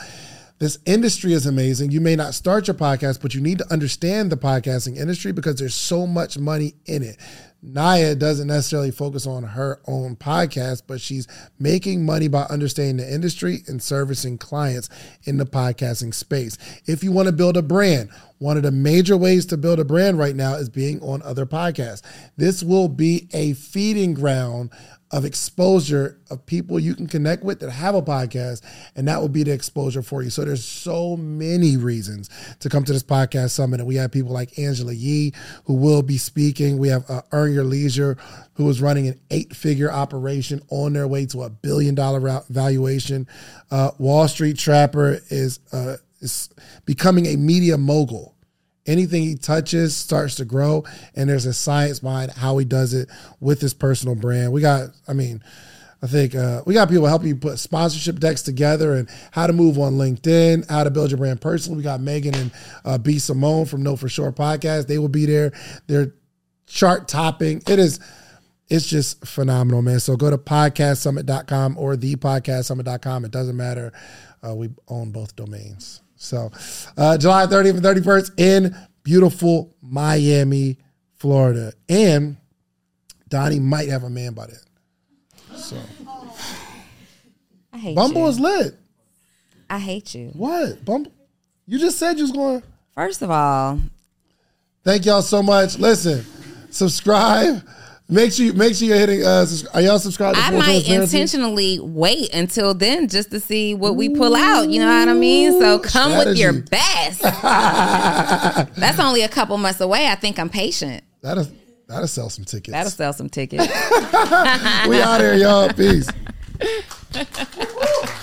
this industry is amazing. You may not start your podcast, but you need to understand the podcasting industry because there's so much money in it. Naya doesn't necessarily focus on her own podcast, but she's making money by understanding the industry and servicing clients in the podcasting space. If you want to build a brand, one of the major ways to build a brand right now is being on other podcasts. This will be a feeding ground of exposure of people you can connect with that have a podcast, and that will be the exposure for you. So there's so many reasons to come to this podcast summit, and we have people like Angela Yee who will be speaking. We have uh, Earn Your Leisure who is running an eight-figure operation on their way to a billion-dollar valuation. Uh, Wall Street Trapper is uh, is becoming a media mogul anything he touches starts to grow and there's a science behind how he does it with his personal brand. We got i mean i think uh, we got people helping you put sponsorship decks together and how to move on linkedin how to build your brand personally. We got megan and uh, b simone from know for sure podcast. They will be there. They're chart topping it is it's just phenomenal man. So go to podcastsummit.com or thepodcastsummit.com it doesn't matter. Uh, we own both domains so, uh, July 30th and 31st in beautiful Miami, Florida. And Donni might have a man by then. So, I hate Bumble you. is lit. I hate you. What? Bumble? You just said you was going. First of all, Thank y'all so much. Listen, subscribe. Make sure you make sure you're hitting. Uh, are y'all subscribed? To I might intentionally wait until then just to see what we pull out. You know what I mean? So come with your best. That's only a couple months away. I think I'm patient. That'll that'll sell some tickets. That'll sell some tickets. we out here, y'all. Peace.